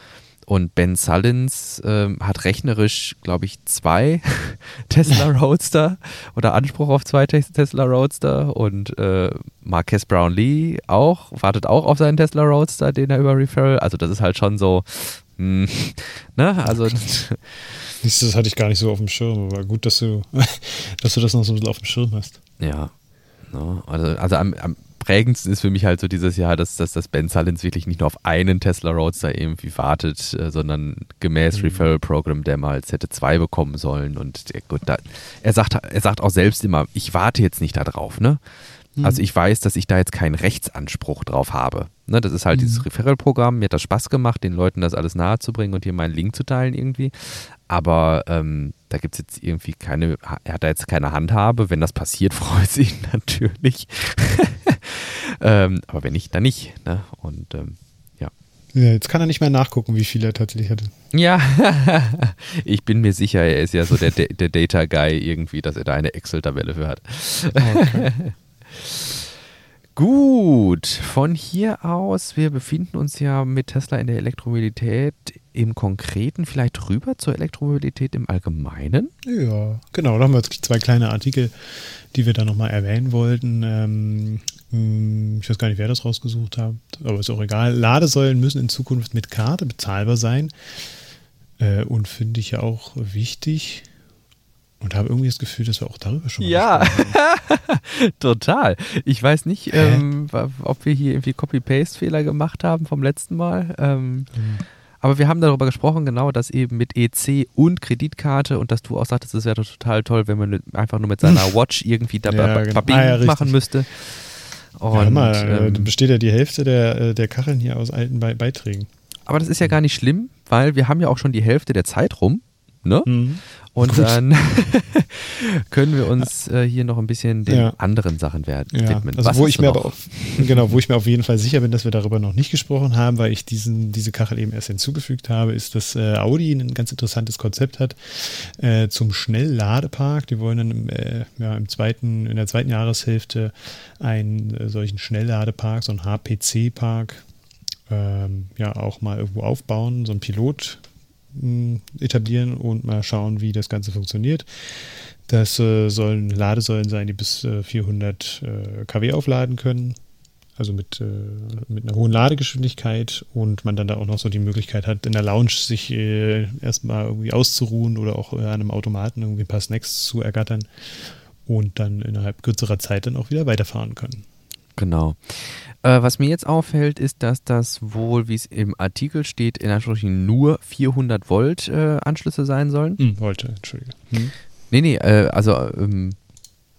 Und Ben Sullins ähm, hat rechnerisch, glaube ich, zwei Tesla Roadster oder Anspruch auf zwei Tes- Tesla Roadster. Und äh, Marques Brownlee auch, wartet auch auf seinen Tesla Roadster, den er über Referral. Also, das ist halt schon so, ne? Also, Das hatte ich gar nicht so auf dem Schirm, aber gut, dass du, dass du das noch so ein bisschen auf dem Schirm hast. Ja. Ne? Also, also am, am prägendsten ist für mich halt so dieses Jahr, dass, dass, dass Ben Sullins wirklich nicht nur auf einen Tesla Roadster irgendwie wartet, äh, sondern gemäß Mhm. Referral Program damals hätte zwei bekommen sollen. Und der, gut, da, er, sagt, er sagt auch selbst immer, ich warte jetzt nicht darauf, ne? Mhm. Also ich weiß, dass ich da jetzt keinen Rechtsanspruch drauf habe. Ne, das ist halt Mhm. dieses Referral-Programm. Mir hat das Spaß gemacht, den Leuten das alles nahezubringen und hier meinen Link zu teilen irgendwie. Aber ähm, da gibt es jetzt irgendwie keine, er hat da jetzt keine Handhabe. Wenn das passiert, freut es ihn natürlich. ähm, aber wenn nicht, dann nicht. Ne? Und ähm, ja. Ja, jetzt kann er nicht mehr nachgucken, wie viel er tatsächlich hatte. Ja, ich bin mir sicher, er ist ja so der, der, Data-Guy irgendwie, dass er da eine Excel-Tabelle für hat. Okay. Gut, von hier aus, wir befinden uns ja mit Tesla in der Elektromobilität im Konkreten, vielleicht rüber zur Elektromobilität im Allgemeinen. Ja, genau. Da haben wir jetzt zwei kleine Artikel, die wir da nochmal erwähnen wollten. Ähm, mh, ich weiß gar nicht, wer das rausgesucht hat, aber ist auch egal. Ladesäulen müssen in Zukunft mit Karte bezahlbar sein. Äh, und finde ich ja auch wichtig. Und habe irgendwie das Gefühl, dass wir auch darüber schon mal Ja. gesprochen haben. Total. Ich weiß nicht, ähm, ob wir hier irgendwie Copy-Paste-Fehler gemacht haben vom letzten Mal. Ähm, aber wir haben darüber gesprochen, genau, dass eben mit EC und Kreditkarte und dass du auch sagtest, es wäre total toll, wenn man einfach nur mit seiner Watch irgendwie da Ja, genau. Ah, ja, machen müsste. Und, Ja, hör mal, äh, ähm, besteht ja die Hälfte der, äh, der Kacheln hier aus alten Be Beiträgen. aber das ist ja gar nicht schlimm, weil wir haben ja auch schon die Hälfte der Zeit rum. Ne? Und Gut. dann können wir uns äh, hier noch ein bisschen den Ja. anderen Sachen werden, Ja, widmen. also Was wo ich mir aber genau, wo ich mir auf jeden Fall sicher bin, dass wir darüber noch nicht gesprochen haben, weil ich diesen, diese Kachel eben erst hinzugefügt habe, ist, dass äh, Audi ein ganz interessantes Konzept hat äh, zum Schnellladepark. Die wollen dann im, äh, ja, im zweiten, in der zweiten Jahreshälfte einen solchen Schnellladepark, so einen HPC-Park, ähm, ja auch mal irgendwo aufbauen, so ein Pilot etablieren und mal schauen, wie das Ganze funktioniert. Das äh, sollen Ladesäulen sein, die bis äh, 400 äh, kW aufladen können. Also mit, äh, mit einer hohen Ladegeschwindigkeit und man dann da auch noch so die Möglichkeit hat, in der Lounge sich äh, erstmal irgendwie auszuruhen oder auch äh, an einem Automaten irgendwie ein paar Snacks zu ergattern und dann innerhalb kürzerer Zeit dann auch wieder weiterfahren können. Genau. Äh, was mir jetzt auffällt, ist, dass das wohl, wie es im Artikel steht, in Anführungsstrichen nur 400 Volt äh, Anschlüsse sein sollen. Hm, wollte, entschuldige. Hm. Nee, nee, äh, also ähm,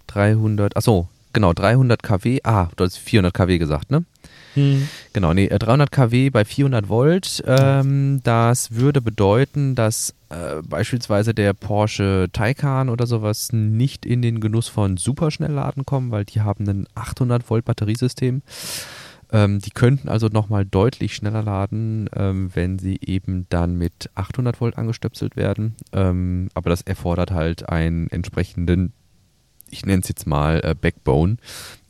300, achso, genau, 300 kW. Ah, du hast 400 kW gesagt, ne? Hm. Genau, nee, äh, 300 kW bei 400 Volt. Ähm, das würde bedeuten, dass äh, beispielsweise der Porsche Taycan oder sowas nicht in den Genuss von Superschnellladen kommen, weil die haben ein 800 Volt Batteriesystem. Ähm, die könnten also nochmal deutlich schneller laden, ähm, wenn sie eben dann mit 800 Volt angestöpselt werden. Ähm, aber das erfordert halt einen entsprechenden ich nenne es jetzt mal äh, Backbone,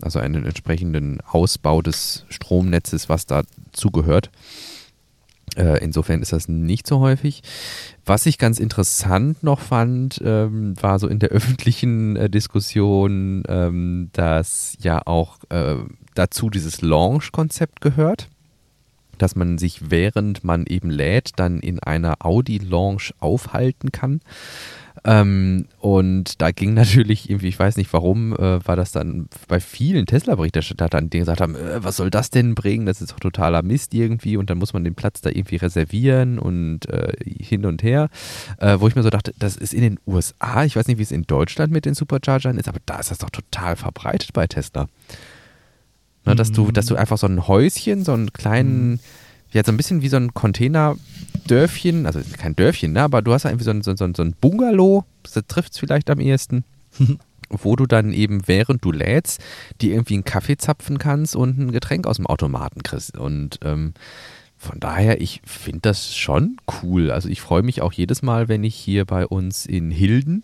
also einen entsprechenden Ausbau des Stromnetzes, was dazugehört. Äh, insofern ist das nicht so häufig. Was ich ganz interessant noch fand, ähm, war so in der öffentlichen äh, Diskussion, ähm, dass ja auch äh, dazu dieses Launch-Konzept gehört dass man sich während man eben lädt, dann in einer Audi-Lounge aufhalten kann. Ähm, und da ging natürlich irgendwie, ich weiß nicht warum, äh, war das dann bei vielen Tesla-Berichterstattern, die gesagt haben, äh, was soll das denn bringen? Das ist doch totaler Mist irgendwie und dann muss man den Platz da irgendwie reservieren und äh, hin und her. Äh, wo ich mir so dachte, das ist in den USA, ich weiß nicht, wie es in Deutschland mit den Superchargern ist, aber da ist das doch total verbreitet bei Tesla. Ne, dass, du, dass du einfach so ein Häuschen, so einen kleinen, ja, so ein bisschen wie so ein Containerdörfchen, also kein Dörfchen, ne, aber du hast da irgendwie so ein, so, ein- so ein Bungalow, das trifft es vielleicht am ehesten. wo du dann eben, während du lädst, dir irgendwie einen Kaffee zapfen kannst und ein Getränk aus dem Automaten kriegst. Und ähm, von daher, ich finde das schon cool. Also ich freue mich auch jedes Mal, wenn ich hier bei uns in Hilden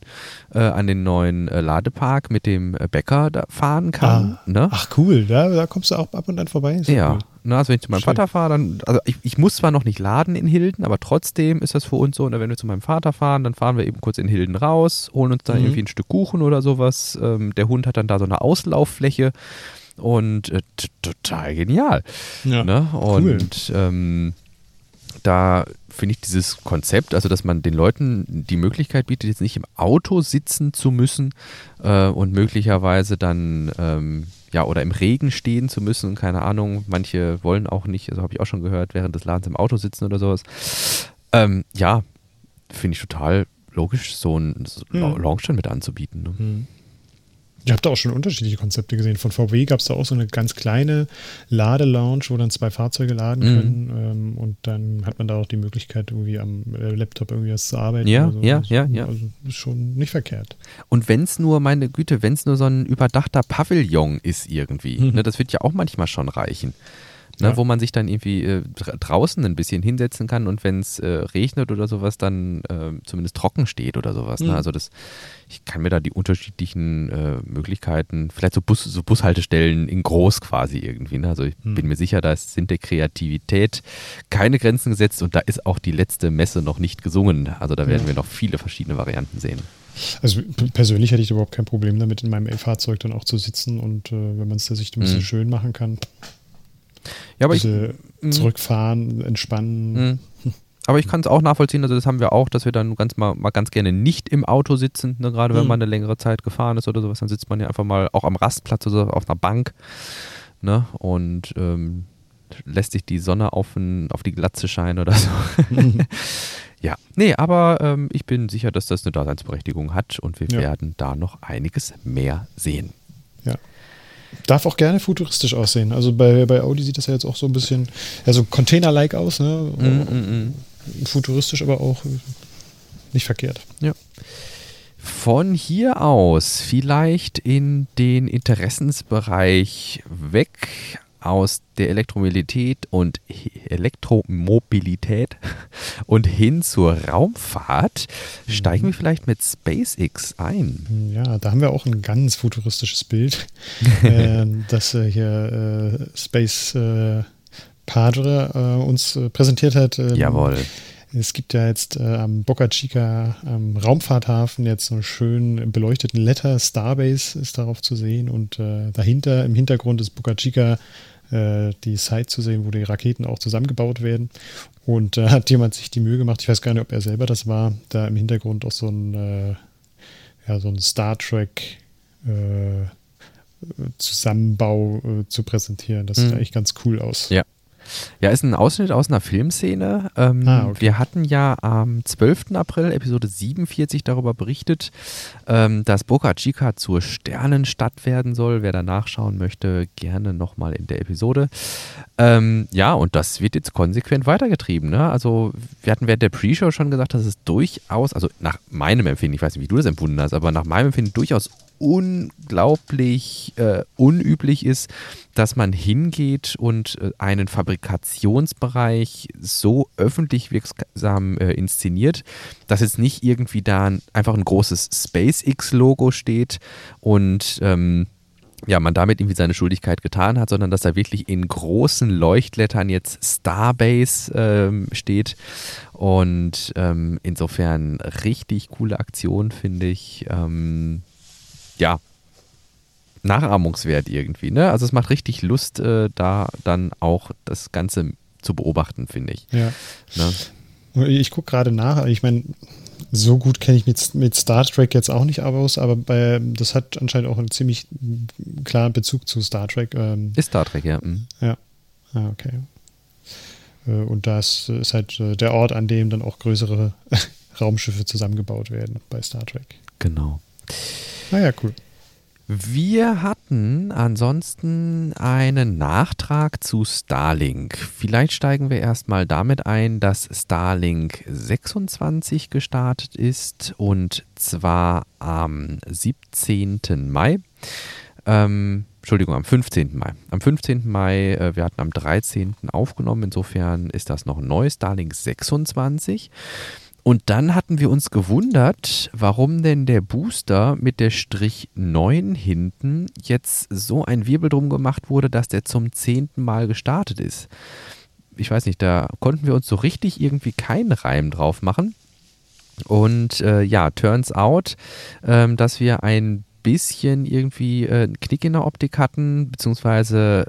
äh, an den neuen äh, Ladepark mit dem äh, Bäcker fahren kann. Ah, ne? Ach cool, da, da, kommst du auch ab und an vorbei. ja, cool. Na, also wenn ich zu meinem Schön. Vater fahre, dann, also ich, ich, muss zwar noch nicht laden in Hilden, aber trotzdem ist das für uns so, und wenn wir zu meinem Vater fahren, dann fahren wir eben kurz in Hilden raus, holen uns da mhm. irgendwie ein Stück Kuchen oder sowas. Ähm, der Hund hat dann da so eine Auslauffläche und äh, total genial. Ja, ne? Und cool. ähm, da finde ich dieses Konzept, also dass man den Leuten die Möglichkeit bietet, jetzt nicht im Auto sitzen zu müssen äh, und möglicherweise dann ähm, ja oder im Regen stehen zu müssen, keine Ahnung, manche wollen auch nicht, also habe ich auch schon gehört, während des Ladens im Auto sitzen oder sowas. Ähm, ja, finde ich total logisch, so ein so mhm. Longstand mit anzubieten. Ne? Mhm. Ihr habt da auch schon unterschiedliche Konzepte gesehen. Von VW gab es da auch so eine ganz kleine Ladelounge, wo dann zwei Fahrzeuge laden mhm. können. Ähm, und dann hat man da auch die Möglichkeit, irgendwie am äh, Laptop irgendwie was zu arbeiten. Ja, so. ja, also, ja, ja. Also ist schon nicht verkehrt. Und wenn es nur, meine Güte, wenn es nur so ein überdachter Pavillon ist irgendwie, mhm. ne, das wird ja auch manchmal schon reichen ne, ja. wo man sich dann irgendwie äh, draußen ein bisschen hinsetzen kann und wenn es äh, regnet oder sowas, dann äh, zumindest trocken steht oder sowas. Ne? Mhm. Ne? Also das, ich kann mir da die unterschiedlichen äh, Möglichkeiten, vielleicht so, Bus, so Bushaltestellen in groß quasi irgendwie. Ne? Also ich mhm. bin mir sicher, da sind der Kreativität keine Grenzen gesetzt und da ist auch die letzte Messe noch nicht gesungen. Also da werden ja. wir noch viele verschiedene Varianten sehen. Also persönlich hätte ich überhaupt kein Problem damit, in meinem L-Fahrzeug dann auch zu sitzen und äh, wenn man es sich ein bisschen mhm. schön machen kann, ja, aber Diese ich, mhm. zurückfahren, entspannen. Mhm. Aber ich kann es auch nachvollziehen, also das haben wir auch, dass wir dann ganz mal, mal ganz gerne nicht im Auto sitzen, ne? gerade wenn mhm. man eine längere Zeit gefahren ist oder sowas, dann sitzt man ja einfach mal auch am Rastplatz oder auf einer Bank ne? und ähm, lässt sich die Sonne auf, ein, auf die Glatze scheinen oder so. Mhm. ja, nee, aber ähm, ich bin sicher, dass das eine Daseinsberechtigung hat und wir ja. werden da noch einiges mehr sehen. Ja. Darf auch gerne futuristisch aussehen. Also bei, bei Audi sieht das ja jetzt auch so ein bisschen, ja, so Container-like aus, ne? Mm, mm, mm. Futuristisch, aber auch nicht verkehrt. Ja. Von hier aus vielleicht in den Interessensbereich weg aus der Elektromobilität und Elektromobilität und hin zur Raumfahrt steigen wir mhm. vielleicht mit SpaceX ein. Ja, da haben wir auch ein ganz futuristisches Bild, äh, das äh, hier äh, Space äh, Padre äh, uns äh, präsentiert hat. Ähm, Jawohl. Es gibt ja jetzt am Boca Chica am Raumfahrthafen jetzt so einen schön beleuchteten Letter Starbase ist darauf zu sehen und dahinter im Hintergrund ist Boca Chica äh, die Site zu sehen, wo die Raketen auch zusammengebaut werden. Und da äh, hat jemand sich die Mühe gemacht, ich weiß gar nicht, ob er selber das war, da im Hintergrund auch so ein, äh, ja, so ein Star Trek äh, Zusammenbau äh, zu präsentieren. Das sieht mhm. eigentlich ganz cool aus. Ja. Ja, ist ein Ausschnitt aus einer Filmszene. Ähm, ah, okay. Wir hatten ja am 12. April, Episode 47, darüber berichtet, ähm, dass Boca Chica zur Sternenstadt werden soll. Wer da nachschauen möchte, gerne nochmal in der Episode. Ähm, ja, und das wird jetzt konsequent weitergetrieben. Ne? Also, wir hatten während der Pre-Show schon gesagt, dass es durchaus, also nach meinem Empfinden, ich weiß nicht, wie du das empfunden hast, aber nach meinem Empfinden durchaus unglaublich äh, unüblich ist, dass man hingeht und äh, einen Fabrikationsbereich so öffentlich wirksam äh, inszeniert, dass jetzt nicht irgendwie da einfach ein großes SpaceX-Logo steht und ähm, ja, man damit irgendwie seine Schuldigkeit getan hat, sondern dass da wirklich in großen Leuchtlettern jetzt Starbase ähm, steht. Und ähm, insofern richtig coole Aktion, finde ich. Ähm, ja, Nachahmungswert irgendwie. Ne? Also es macht richtig Lust, äh, da dann auch das Ganze zu beobachten, finde ich. Ja. Ne? Ich gucke gerade nach, ich meine, so gut kenne ich mit, mit Star Trek jetzt auch nicht aus, aber bei, das hat anscheinend auch einen ziemlich klaren Bezug zu Star Trek. Ähm, ist Star Trek, ja. Mhm. Ja. Ah, okay. Äh, und das ist halt äh, der Ort, an dem dann auch größere Raumschiffe zusammengebaut werden bei Star Trek. Genau. Naja, cool. Wir hatten ansonsten einen Nachtrag zu Starlink. Vielleicht steigen wir erstmal damit ein, dass Starlink 26 gestartet ist und zwar am 17. Mai. Ähm, Entschuldigung, am 15. Mai. Am 15. Mai, äh, wir hatten am 13. aufgenommen, insofern ist das noch neu, Starlink 26. Und dann hatten wir uns gewundert, warum denn der Booster mit der Strich 9 hinten jetzt so ein Wirbel drum gemacht wurde, dass der zum zehnten Mal gestartet ist. Ich weiß nicht, da konnten wir uns so richtig irgendwie keinen Reim drauf machen. Und äh, ja, turns out, ähm, dass wir ein bisschen irgendwie äh, einen Knick in der Optik hatten, beziehungsweise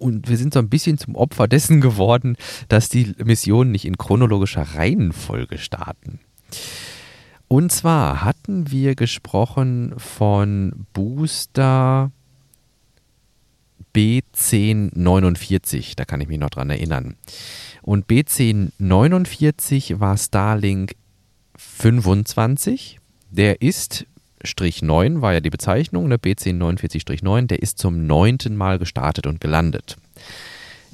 und wir sind so ein bisschen zum Opfer dessen geworden, dass die Missionen nicht in chronologischer Reihenfolge starten. Und zwar hatten wir gesprochen von Booster B1049, da kann ich mich noch dran erinnern. Und B1049 war Starlink 25. Der ist 9 war ja die Bezeichnung, ne, B1049-9, der ist zum neunten Mal gestartet und gelandet.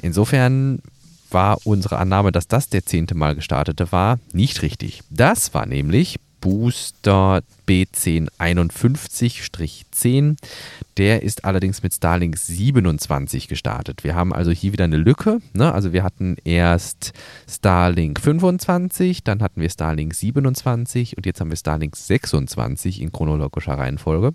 Insofern war unsere Annahme, dass das der zehnte Mal gestartete war, nicht richtig. Das war nämlich Booster B1051-10. Der ist allerdings mit Starlink 27 gestartet. Wir haben also hier wieder eine Lücke. Ne? Also wir hatten erst Starlink 25, dann hatten wir Starlink 27 und jetzt haben wir Starlink 26 in chronologischer Reihenfolge.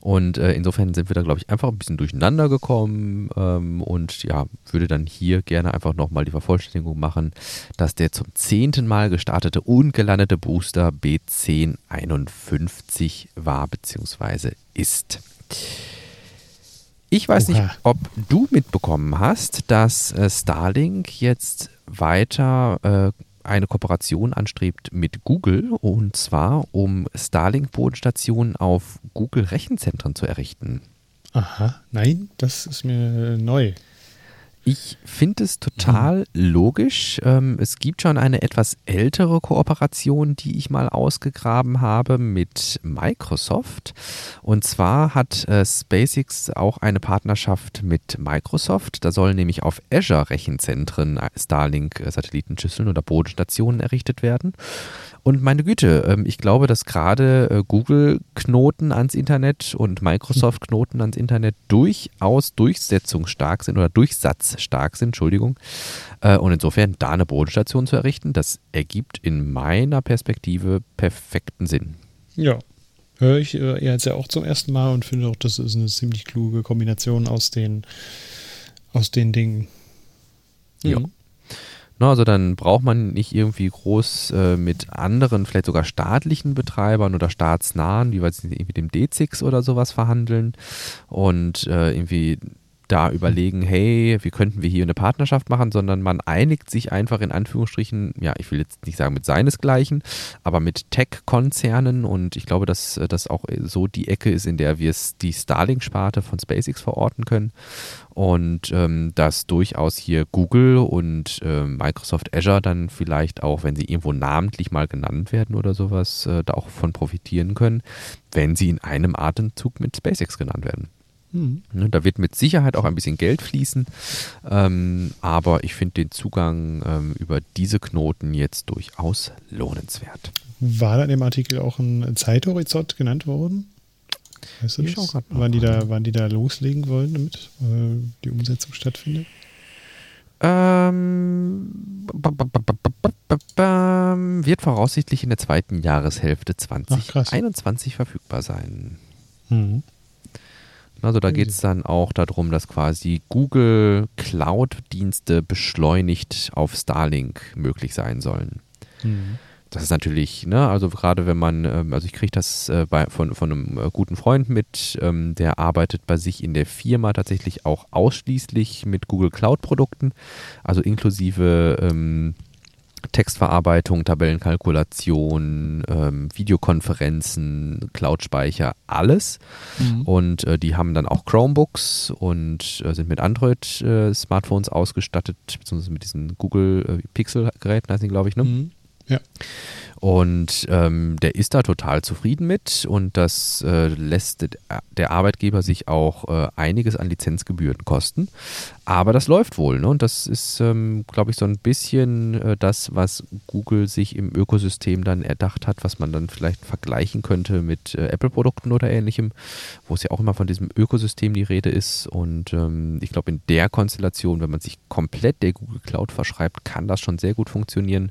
Und äh, insofern sind wir da, glaube ich, einfach ein bisschen durcheinander gekommen ähm, und ja, würde dann hier gerne einfach nochmal die Vervollständigung machen, dass der zum zehnten Mal gestartete und gelandete Booster B1051 war bzw. ist. Ich weiß Oha. nicht, ob du mitbekommen hast, dass äh, Starlink jetzt weiter äh, eine Kooperation anstrebt mit Google und zwar um Starlink-Bodenstationen auf Google-Rechenzentren zu errichten. Aha, nein, das ist mir neu. Ich finde es total logisch. Ähm, es gibt schon eine etwas ältere Kooperation, die ich mal ausgegraben habe mit Microsoft. Und zwar hat äh, SpaceX auch eine Partnerschaft mit Microsoft. Da sollen nämlich auf Azure Rechenzentren äh, Starlink-Satellitenschüsseln oder Bodenstationen errichtet werden. Und meine Güte, ähm, ich glaube, dass gerade äh, Google-Knoten ans Internet und Microsoft-Knoten ans Internet durchaus durchsetzungsstark sind oder durchsatzstark sind, Entschuldigung. Äh, und insofern da eine Bodenstation zu errichten, das ergibt in meiner Perspektive perfekten Sinn. Ja, höre ich äh, jetzt ja auch zum ersten Mal und finde auch, das ist eine ziemlich kluge Kombination aus den, aus den Dingen. Mhm. Ja. Ne, also dann braucht man nicht irgendwie groß äh, mit anderen, vielleicht sogar staatlichen Betreibern oder staatsnahen, wie weiß ich irgendwie dem D6 oder sowas verhandeln und äh, irgendwie da überlegen, hey, wie könnten wir hier eine Partnerschaft machen, sondern man einigt sich einfach in Anführungsstrichen, ja, ich will jetzt nicht sagen mit seinesgleichen, aber mit Tech-Konzernen und ich glaube, dass das auch so die Ecke ist, in der wir die Starlink-Sparte von SpaceX verorten können und ähm, dass durchaus hier Google und äh, Microsoft Azure dann vielleicht auch, wenn sie irgendwo namentlich mal genannt werden oder sowas, äh, da auch von profitieren können, wenn sie in einem Atemzug mit SpaceX genannt werden. Mhm. Da wird mit Sicherheit auch ein bisschen Geld fließen, ähm, aber ich finde den Zugang ähm, über diese Knoten jetzt durchaus lohnenswert. War da in dem Artikel auch ein Zeithorizont genannt worden? Weißt du ich das? Wann die, da, wann die da loslegen wollen, damit äh, die Umsetzung stattfindet? Ähm, wird voraussichtlich in der zweiten Jahreshälfte 2021 verfügbar sein. Mhm. Also da geht es dann auch darum, dass quasi Google Cloud-Dienste beschleunigt auf Starlink möglich sein sollen. Mhm. Das ist natürlich, ne, also gerade wenn man, ähm, also ich kriege das äh, bei, von, von einem äh, guten Freund mit, ähm, der arbeitet bei sich in der Firma tatsächlich auch ausschließlich mit Google Cloud-Produkten, also inklusive ähm, Textverarbeitung, Tabellenkalkulation, ähm, Videokonferenzen, Cloud-Speicher, alles. Mhm. Und äh, die haben dann auch Chromebooks und äh, sind mit Android-Smartphones äh, ausgestattet, beziehungsweise mit diesen Google äh, Pixel-Geräten, heißen die, glaube ich, ne? Mhm. Ja. Und ähm, der ist da total zufrieden mit und das äh, lässt der Arbeitgeber sich auch äh, einiges an Lizenzgebühren kosten. Aber das läuft wohl. Ne? Und das ist, ähm, glaube ich, so ein bisschen äh, das, was Google sich im Ökosystem dann erdacht hat, was man dann vielleicht vergleichen könnte mit äh, Apple-Produkten oder ähnlichem, wo es ja auch immer von diesem Ökosystem die Rede ist. Und ähm, ich glaube, in der Konstellation, wenn man sich komplett der Google Cloud verschreibt, kann das schon sehr gut funktionieren.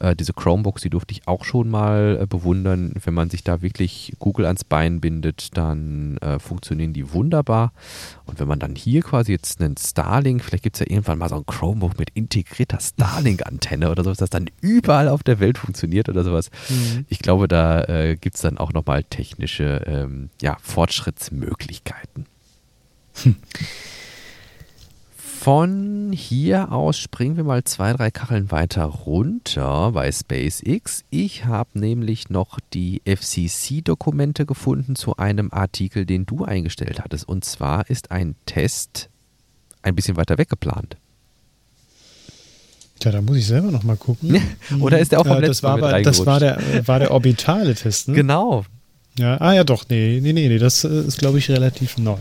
Äh, diese Chromebooks, die durfte ich auch schon mal äh, bewundern. Wenn man sich da wirklich Google ans Bein bindet, dann äh, funktionieren die wunderbar. Und wenn man dann hier quasi jetzt einen Starlink, vielleicht gibt es ja irgendwann mal so ein Chromebook mit integrierter Starlink-Antenne oder sowas, das dann überall auf der Welt funktioniert oder sowas. Mhm. Ich glaube, da äh, gibt es dann auch nochmal technische ähm, ja, Fortschrittsmöglichkeiten. Hm. Von hier aus springen wir mal zwei, drei Kacheln weiter runter bei SpaceX. Ich habe nämlich noch die FCC-Dokumente gefunden zu einem Artikel, den du eingestellt hattest. Und zwar ist ein Test ein bisschen weiter weg geplant. Tja, da muss ich selber noch mal gucken. Oder ist der auch vom ja, letzten das war, das war der, war der orbitale Test, ne? Genau. Ja, ah ja, doch, nee, nee, nee, nee das äh, ist, glaube ich, relativ neu.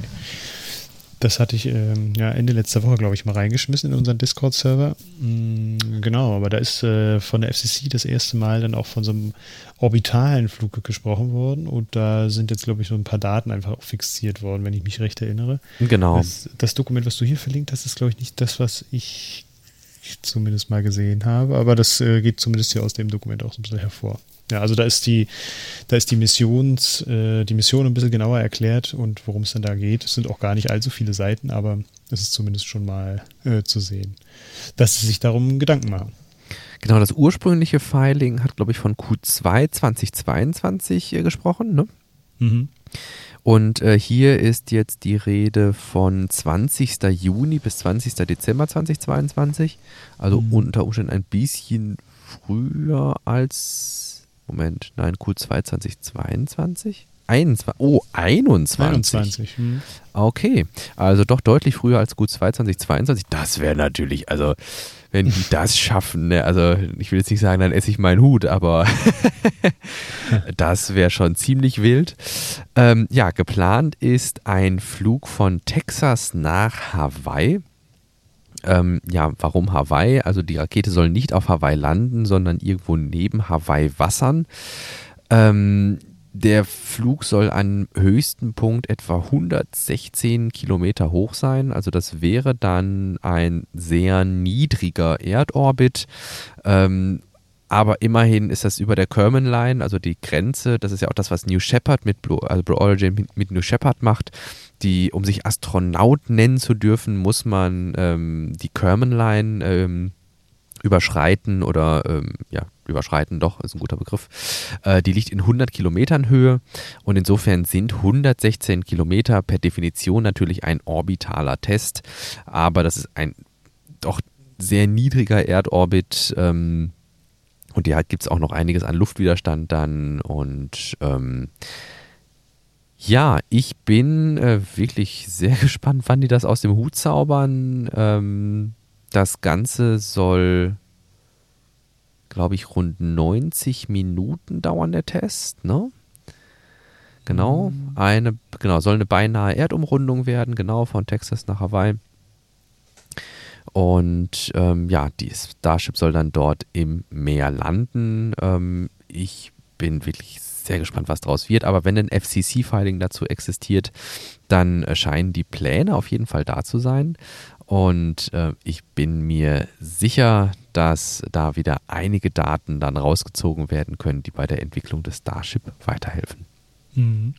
Das hatte ich ähm, ja Ende letzter Woche, glaube ich, mal reingeschmissen in unseren Discord-Server. Mm, genau, aber da ist äh, von der FCC das erste Mal dann auch von so einem orbitalen Flug gesprochen worden und da sind jetzt, glaube ich, so ein paar Daten einfach auch fixiert worden, wenn ich mich recht erinnere. Genau. Das, das Dokument, was du hier verlinkt hast, ist, glaube ich, nicht das, was ich zumindest mal gesehen habe, aber das äh, geht zumindest hier aus dem Dokument auch so ein bisschen hervor. Ja, also da ist die, da ist die Missions, äh, die Mission ein bisschen genauer erklärt und worum es denn da geht. Es sind auch gar nicht allzu viele Seiten, aber es ist zumindest schon mal äh, zu sehen, dass sie sich darum Gedanken machen. Genau, das ursprüngliche Filing hat, glaube ich, von Q2 2022 äh, gesprochen, ne? Mhm. Und äh, hier ist jetzt die Rede von 20. Juni bis 20. Dezember 2022. Also mhm. unter Umständen ein bisschen früher als Moment, nein, Q2 2022? 21, oh, 21. 21. Hm. Okay, also doch deutlich früher als Q2 2022. Das wäre natürlich, also wenn die das schaffen, ne, also ich will jetzt nicht sagen, dann esse ich meinen Hut, aber das wäre schon ziemlich wild. Ähm, ja, geplant ist ein Flug von Texas nach Hawaii. Ähm, ja, warum Hawaii? Also die Rakete soll nicht auf Hawaii landen, sondern irgendwo neben Hawaii wassern. Ähm, der Flug soll am höchsten Punkt etwa 116 Kilometer hoch sein. Also das wäre dann ein sehr niedriger Erdorbit. Ähm, aber immerhin ist das über der Kerman Line, also die Grenze. Das ist ja auch das, was New Shepard mit Blue, also Blue Origin mit, mit New Shepard macht die, um sich Astronaut nennen zu dürfen, muss man ähm, die Kerman-Line ähm, überschreiten oder ähm, ja, überschreiten, doch, ist ein guter Begriff. Äh, die liegt in 100 Kilometern Höhe und insofern sind 116 Kilometer per Definition natürlich ein orbitaler Test, aber das ist ein doch sehr niedriger Erdorbit ähm, und hier gibt es auch noch einiges an Luftwiderstand dann und ähm, ja, ich bin äh, wirklich sehr gespannt, wann die das aus dem Hut zaubern. Ähm, das Ganze soll, glaube ich, rund 90 Minuten dauern, der Test, ne? Genau, mhm. eine, genau, soll eine beinahe Erdumrundung werden, genau, von Texas nach Hawaii. Und ähm, ja, die Starship soll dann dort im Meer landen. Ähm, ich bin wirklich sehr gespannt, was daraus wird. Aber wenn ein FCC-Filing dazu existiert, dann scheinen die Pläne auf jeden Fall da zu sein. Und äh, ich bin mir sicher, dass da wieder einige Daten dann rausgezogen werden können, die bei der Entwicklung des Starship weiterhelfen. Mhm.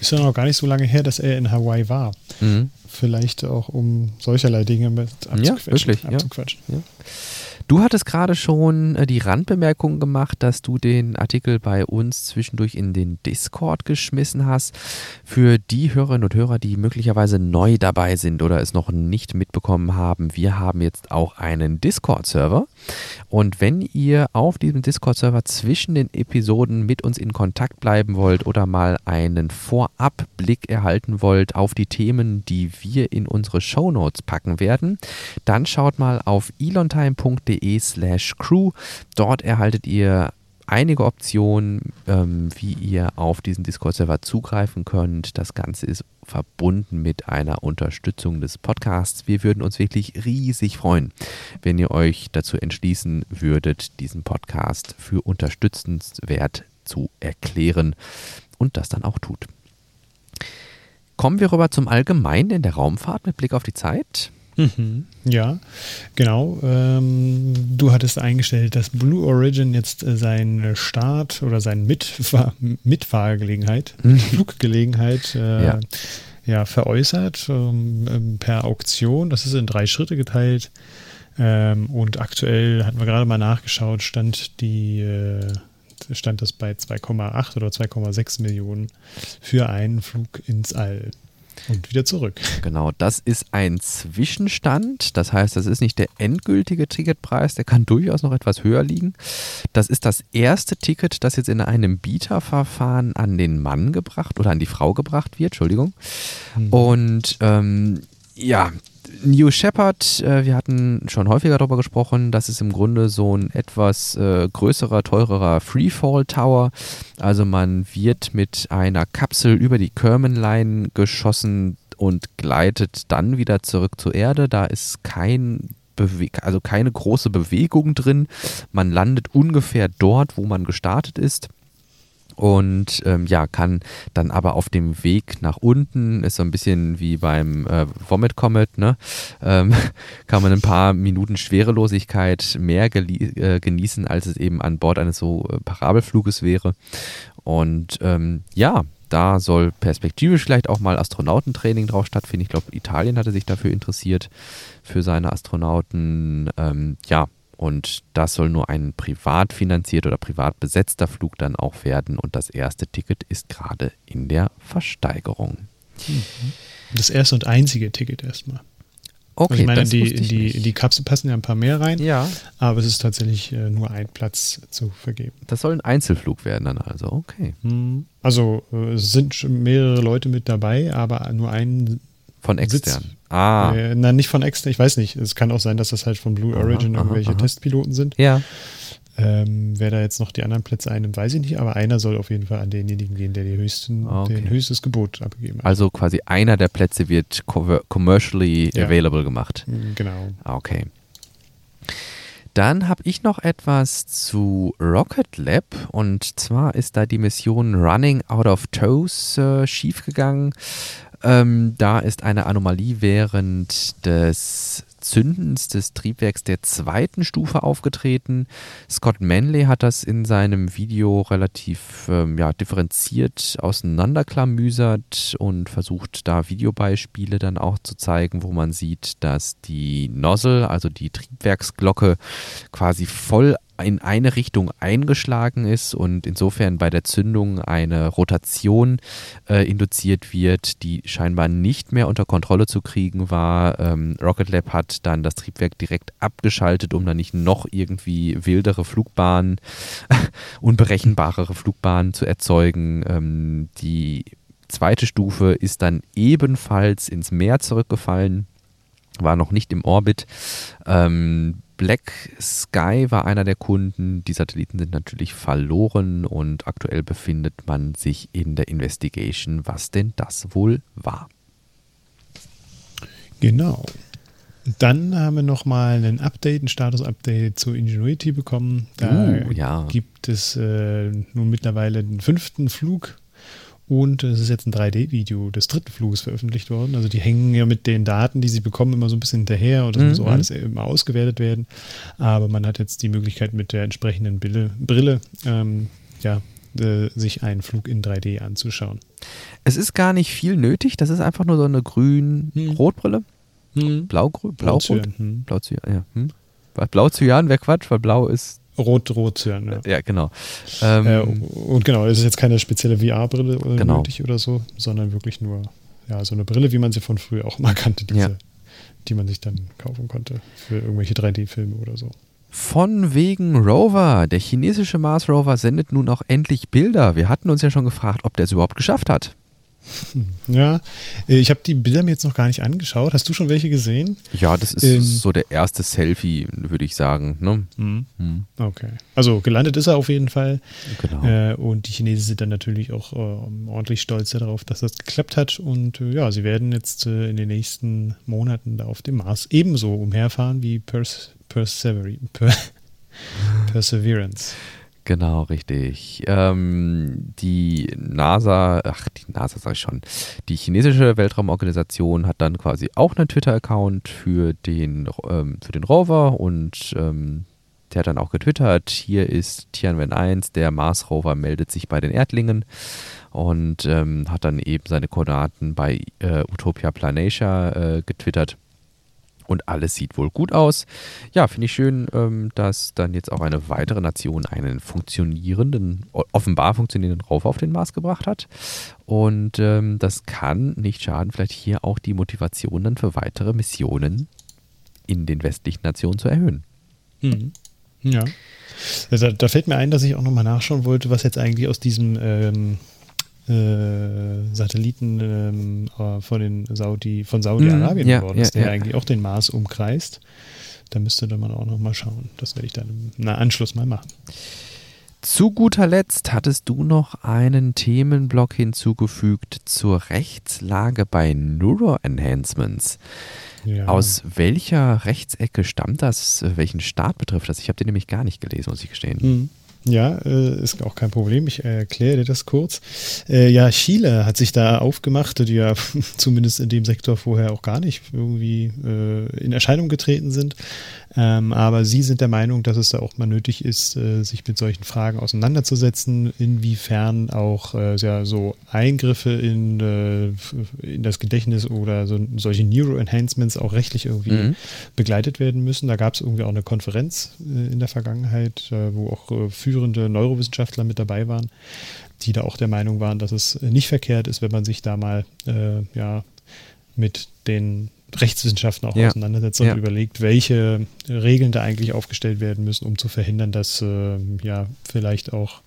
Ist ja noch gar nicht so lange her, dass er in Hawaii war. Mhm. Vielleicht auch um solcherlei Dinge mit abzuquatschen. Ja, wirklich. Abzuquatschen. Ja. Ja. Du hattest gerade schon äh, die Randbemerkung gemacht, dass du den Artikel bei uns zwischendurch in den Discord geschmissen hast. Für die Hörerinnen und Hörer, die möglicherweise neu dabei sind oder es noch nicht mitbekommen haben, wir haben jetzt auch einen Discord-Server. Und wenn ihr auf diesem Discord-Server zwischen den Episoden mit uns in Kontakt bleiben wollt oder mal einen Vorabblick erhalten wollt auf die Themen, die wir in unsere Shownotes packen werden, dann schaut mal auf elontime.de slash crew. Dort erhaltet ihr einige Optionen, ähm, wie ihr auf diesen Discord-Server zugreifen könnt. Das Ganze ist verbunden mit einer Unterstützung des Podcasts. Wir würden uns wirklich riesig freuen, wenn ihr euch dazu entschließen würdet, diesen Podcast für unterstützenswert zu erklären und das dann auch tut. Kommen wir rüber zum Allgemeinen in der Raumfahrt mit Blick auf die Zeit. Mhm. Ja, genau. Ähm, du hattest eingestellt, dass Blue Origin jetzt äh, seinen Start oder seine Mitfahr Mitfahrgelegenheit, mhm. Fluggelegenheit äh, ja. ja. veräußert ähm, ähm, per Auktion. Das ist in drei Schritte geteilt. Ähm, und aktuell hatten wir gerade mal nachgeschaut, stand die äh, stand das bei 2,8 oder 2,6 Millionen für einen Flug ins All. Und wieder zurück. Genau, das ist ein Zwischenstand. Das heißt, das ist nicht der endgültige Ticketpreis, der kann durchaus noch etwas höher liegen. Das ist das erste Ticket, das jetzt in einem Bieterverfahren an den Mann gebracht oder an die Frau gebracht wird, Entschuldigung. Mhm. Und ähm, ja, New Shepard, äh, wir hatten schon häufiger darüber gesprochen, das ist im Grunde so ein etwas äh, größerer, teurerer Freefall Tower. Also man wird mit einer Kapsel über die Kerman-Line geschossen und gleitet dann wieder zurück zur Erde. Da ist kein Bewe also keine große Bewegung drin. Man landet ungefähr dort, wo man gestartet ist und ähm, ja, kann dann aber auf dem Weg nach unten, ist so ein bisschen wie beim äh, Vomit Comet, ne? Ähm, kann man ein paar Minuten Schwerelosigkeit mehr äh, genießen, als es eben an Bord eines so äh, Parabelfluges wäre. Und ähm, ja, da soll perspektivisch vielleicht auch mal Astronautentraining drauf stattfinden. Ich glaube, Italien hatte sich dafür interessiert, für seine Astronauten. Ähm, ja, und das soll nur ein privat finanziert oder privat besetzter Flug dann auch werden. Und das erste Ticket ist gerade in der Versteigerung. Mhm. Das erste und einzige Ticket erstmal. Okay, also ich meine, die, in die, die Kapsel passen ja ein paar mehr rein. Ja. Aber es ist tatsächlich äh, nur ein Platz zu vergeben. Das soll ein Einzelflug werden dann also, okay. Mhm. Also äh, es sind mehrere Leute mit dabei, aber nur ein von extern. Sitz, ah. Äh, nein, nicht von extern. Ich weiß nicht. Es kann auch sein, dass das halt von Blue Origin aha, irgendwelche aha. Testpiloten sind. Ja. Ähm, wer da jetzt noch die anderen Plätze einnimmt, weiß ich nicht, aber einer soll auf jeden Fall an denjenigen gehen, der die höchsten, okay. den höchstes Gebot abgegeben hat. Also quasi einer der Plätze wird commercially ja. available gemacht. Mm, genau. Ah, okay. Dann habe ich noch etwas zu Rocket Lab und zwar ist da die Mission Running Out of Toes äh, schiefgegangen. Ähm, da ist eine Anomalie während des Zündens des Triebwerks der zweiten Stufe aufgetreten. Scott Manley hat das in seinem Video relativ ähm, ja, differenziert auseinanderklamüsert und versucht da Videobeispiele dann auch zu zeigen, wo man sieht, dass die Nozzle, also die Triebwerksglocke, quasi voll in eine Richtung eingeschlagen ist und insofern bei der Zündung eine Rotation äh, induziert wird, die scheinbar nicht mehr unter Kontrolle zu kriegen war. Ähm, Rocket Lab hat dann das Triebwerk direkt abgeschaltet, um dann nicht noch irgendwie wildere Flugbahnen, unberechenbarere Flugbahnen zu erzeugen. Ähm, die zweite Stufe ist dann ebenfalls ins Meer zurückgefallen war noch nicht im Orbit. Ähm, Black Sky war einer der Kunden. Die Satelliten sind natürlich verloren und aktuell befindet man sich in der Investigation, was denn das wohl war. Genau. Dann haben wir nochmal ein Update, ein Status-Update zu Ingenuity bekommen. Da uh, ja. gibt es äh, nun mittlerweile den fünften Flug und es ist jetzt ein 3D-Video des dritten Fluges veröffentlicht worden. Also die hängen ja mit den Daten, die sie bekommen, immer so ein bisschen hinterher und das mhm. muss auch alles immer ausgewertet werden. Aber man hat jetzt die Möglichkeit mit der entsprechenden Brille, Brille ähm, ja, äh, sich einen Flug in 3D anzuschauen. Es ist gar nicht viel nötig. Das ist einfach nur so eine grün-rot-Brille. Hm. Blau-rot? Blau, Blau, hm. Blau, ja. Hm. Blau Cyan wäre Quatsch, weil Blau ist Rot-Rot-Zyan, ja. Ja, genau. Ähm, äh, und genau, es ist jetzt keine spezielle VR-Brille genau. nötig oder so, sondern wirklich nur ja, so eine Brille, wie man sie von früher auch mal kannte, diese, ja. die man sich dann kaufen konnte für irgendwelche 3D-Filme oder so. Von wegen Rover. Der chinesische Mars Rover sendet nun auch endlich Bilder. Wir hatten uns ja schon gefragt, ob der es überhaupt geschafft hat. Ja, äh, ich habe die Bilder mir jetzt noch gar nicht angeschaut. Hast du schon welche gesehen? Ja, das ist ähm, so der erste Selfie, würde ich sagen. Ne? Mhm. Mhm. Okay. Also gelandet ist er auf jeden Fall. Genau. Äh, und die Chinesen sind dann natürlich auch äh, ordentlich stolz darauf, dass das geklappt hat. Und äh, ja, sie werden jetzt äh, in den nächsten Monaten da auf dem Mars ebenso umherfahren wie Pers Perseverance. Perseverance. Genau, richtig. Ähm, die NASA, ach, die NASA sag ich schon, die chinesische Weltraumorganisation hat dann quasi auch einen Twitter-Account für den, ähm, für den Rover und ähm, der hat dann auch getwittert, hier ist Tianwen 1, der Mars-Rover meldet sich bei den Erdlingen und ähm, hat dann eben seine Koordinaten bei äh, Utopia Planasia äh, getwittert und alles sieht wohl gut aus. Ja, finde ich schön, ähm, dass dann jetzt auch eine weitere Nation einen funktionierenden, offenbar funktionierenden Rover auf den Mars gebracht hat. Und ähm, das kann nicht schaden, vielleicht hier auch die Motivation dann für weitere Missionen in den westlichen Nationen zu erhöhen. Mhm. Ja. Da, da, fällt mir ein, dass ich auch nochmal nachschauen wollte, was jetzt eigentlich aus diesem ähm, äh, Satelliten ähm, äh, von, den Saudi, von Saudi-Arabien mhm, ja, geworden ist, ja, der ja. eigentlich auch den Mars umkreist. Da müsste man auch noch mal schauen. Das werde ich dann im Anschluss mal machen. Zu guter Letzt hattest du noch einen Themenblock hinzugefügt zur Rechtslage bei Neuroenhancements. Ja. Aus welcher Rechtsecke stammt das? Welchen Staat betrifft das? Ich habe den nämlich gar nicht gelesen, muss ich gestehen. Ja, äh, ist auch kein Problem. Ich erkläre dir das kurz. Äh, ja, Chile hat sich da aufgemacht, die ja zumindest in dem Sektor vorher auch gar nicht irgendwie äh, in Erscheinung getreten sind. Ähm, aber sie sind der Meinung, dass es da auch mal nötig ist, äh, sich mit solchen Fragen auseinanderzusetzen, inwiefern auch äh, ja, so Eingriffe in, äh, in das Gedächtnis oder so, solche Neuroenhancements auch rechtlich irgendwie mhm. begleitet werden müssen. Da gab es irgendwie auch eine Konferenz äh, in der Vergangenheit, äh, wo auch äh, führende Neurowissenschaftler mit dabei waren, die da auch der Meinung waren, dass es nicht verkehrt ist, wenn man sich da mal ja, mit den Rechtswissenschaften auch ja. auseinandersetzt und ja. überlegt, welche Regeln da eigentlich aufgestellt werden müssen, um zu verhindern, dass äh, ja vielleicht auch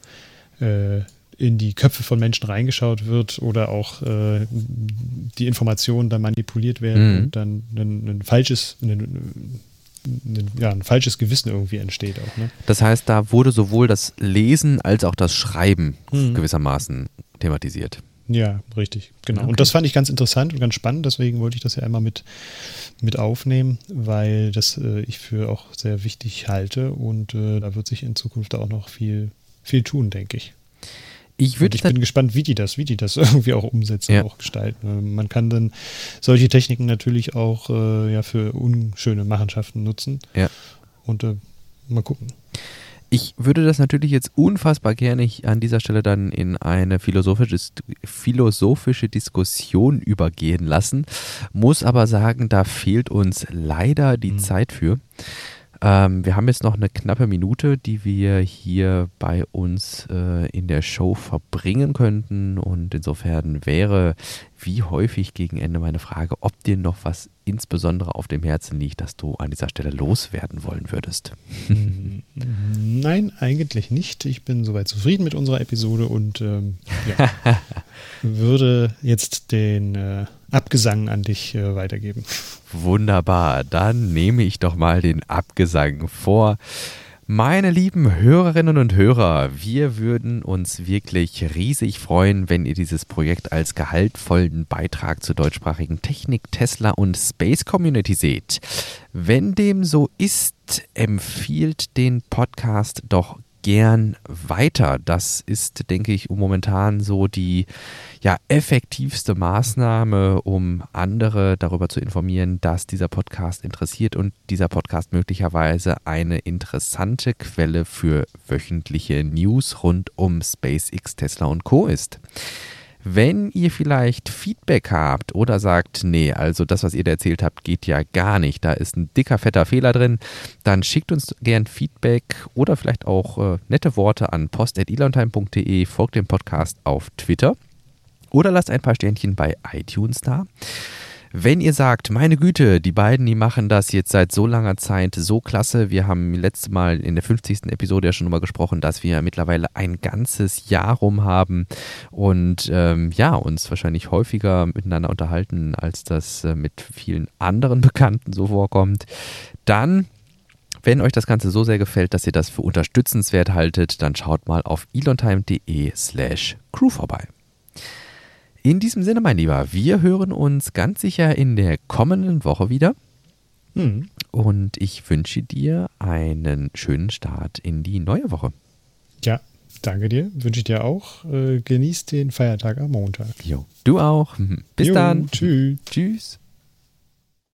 äh, in die Köpfe von Menschen reingeschaut wird oder auch äh, die Informationen dann manipuliert werden mhm. und dann ein, ein falsches, ein, ein, ja, ein falsches Gewissen irgendwie entsteht auch. Ne? Das heißt, da wurde sowohl das Lesen als auch das Schreiben mhm. gewissermaßen thematisiert. Ja, richtig, genau. Okay. Und das fand ich ganz interessant und ganz spannend, deswegen wollte ich das ja einmal mit, mit aufnehmen, weil das äh, ich für auch sehr wichtig halte und äh, da wird sich in Zukunft auch noch viel, viel tun, denke ich. Ich, ich bin gespannt, wie die das, wie die das irgendwie auch umsetzen, ja. auch gestalten. Man kann dann solche Techniken natürlich auch äh, ja für unschöne Machenschaften nutzen. Ja. Und äh, mal gucken. Ich würde das natürlich jetzt unfassbar gerne an dieser Stelle dann in eine philosophische, philosophische Diskussion übergehen lassen, muss aber sagen, da fehlt uns leider die mhm. Zeit für. Ähm, wir haben jetzt noch eine knappe Minute, die wir hier bei uns äh, in der Show verbringen könnten. Und insofern wäre wie häufig gegen Ende meine Frage, ob dir noch was insbesondere auf dem Herzen liegt, das du an dieser Stelle loswerden wollen würdest. Nein, eigentlich nicht. Ich bin soweit zufrieden mit unserer Episode und ähm, ja, würde jetzt den äh, Abgesang an dich äh, weitergeben. Wunderbar, dann nehme ich doch mal den Abgesang vor. Meine lieben Hörerinnen und Hörer, wir würden uns wirklich riesig freuen, wenn ihr dieses Projekt als gehaltvollen Beitrag zur deutschsprachigen Technik, Tesla und Space Community seht. Wenn dem so ist, empfiehlt den Podcast doch gern weiter. Das ist, denke ich, momentan so die ja, effektivste Maßnahme, um andere darüber zu informieren, dass dieser Podcast interessiert und dieser Podcast möglicherweise eine interessante Quelle für wöchentliche News rund um SpaceX, Tesla und Co. ist. Wenn ihr vielleicht Feedback habt oder sagt, nee, also das, was ihr da erzählt habt, geht ja gar nicht, da ist ein dicker, fetter Fehler drin, dann schickt uns gern Feedback oder vielleicht auch äh, nette Worte an post.elontime.de, folgt dem Podcast auf Twitter oder lasst ein paar Sternchen bei iTunes da. Wenn ihr sagt, meine Güte, die beiden, die machen das jetzt seit so langer Zeit so klasse. Wir haben letztes Mal in der 50. Episode ja schon drüber gesprochen, dass wir mittlerweile ein ganzes Jahr rum haben und ähm, ja, uns wahrscheinlich häufiger miteinander unterhalten, als das äh, mit vielen anderen Bekannten so vorkommt. Dann wenn euch das Ganze so sehr gefällt, dass ihr das für unterstützenswert haltet, dann schaut mal auf elontime.de slash crew vorbei. In diesem Sinne, mein Lieber, wir hören uns ganz sicher in der kommenden Woche wieder. Mhm. Und ich wünsche dir einen schönen Start in die neue Woche. Ja, danke dir. Wünsche ich dir auch. Äh, genießt den Feiertag am Montag. Jo, du auch. Bis jo, dann. Tschüss. Tschüss.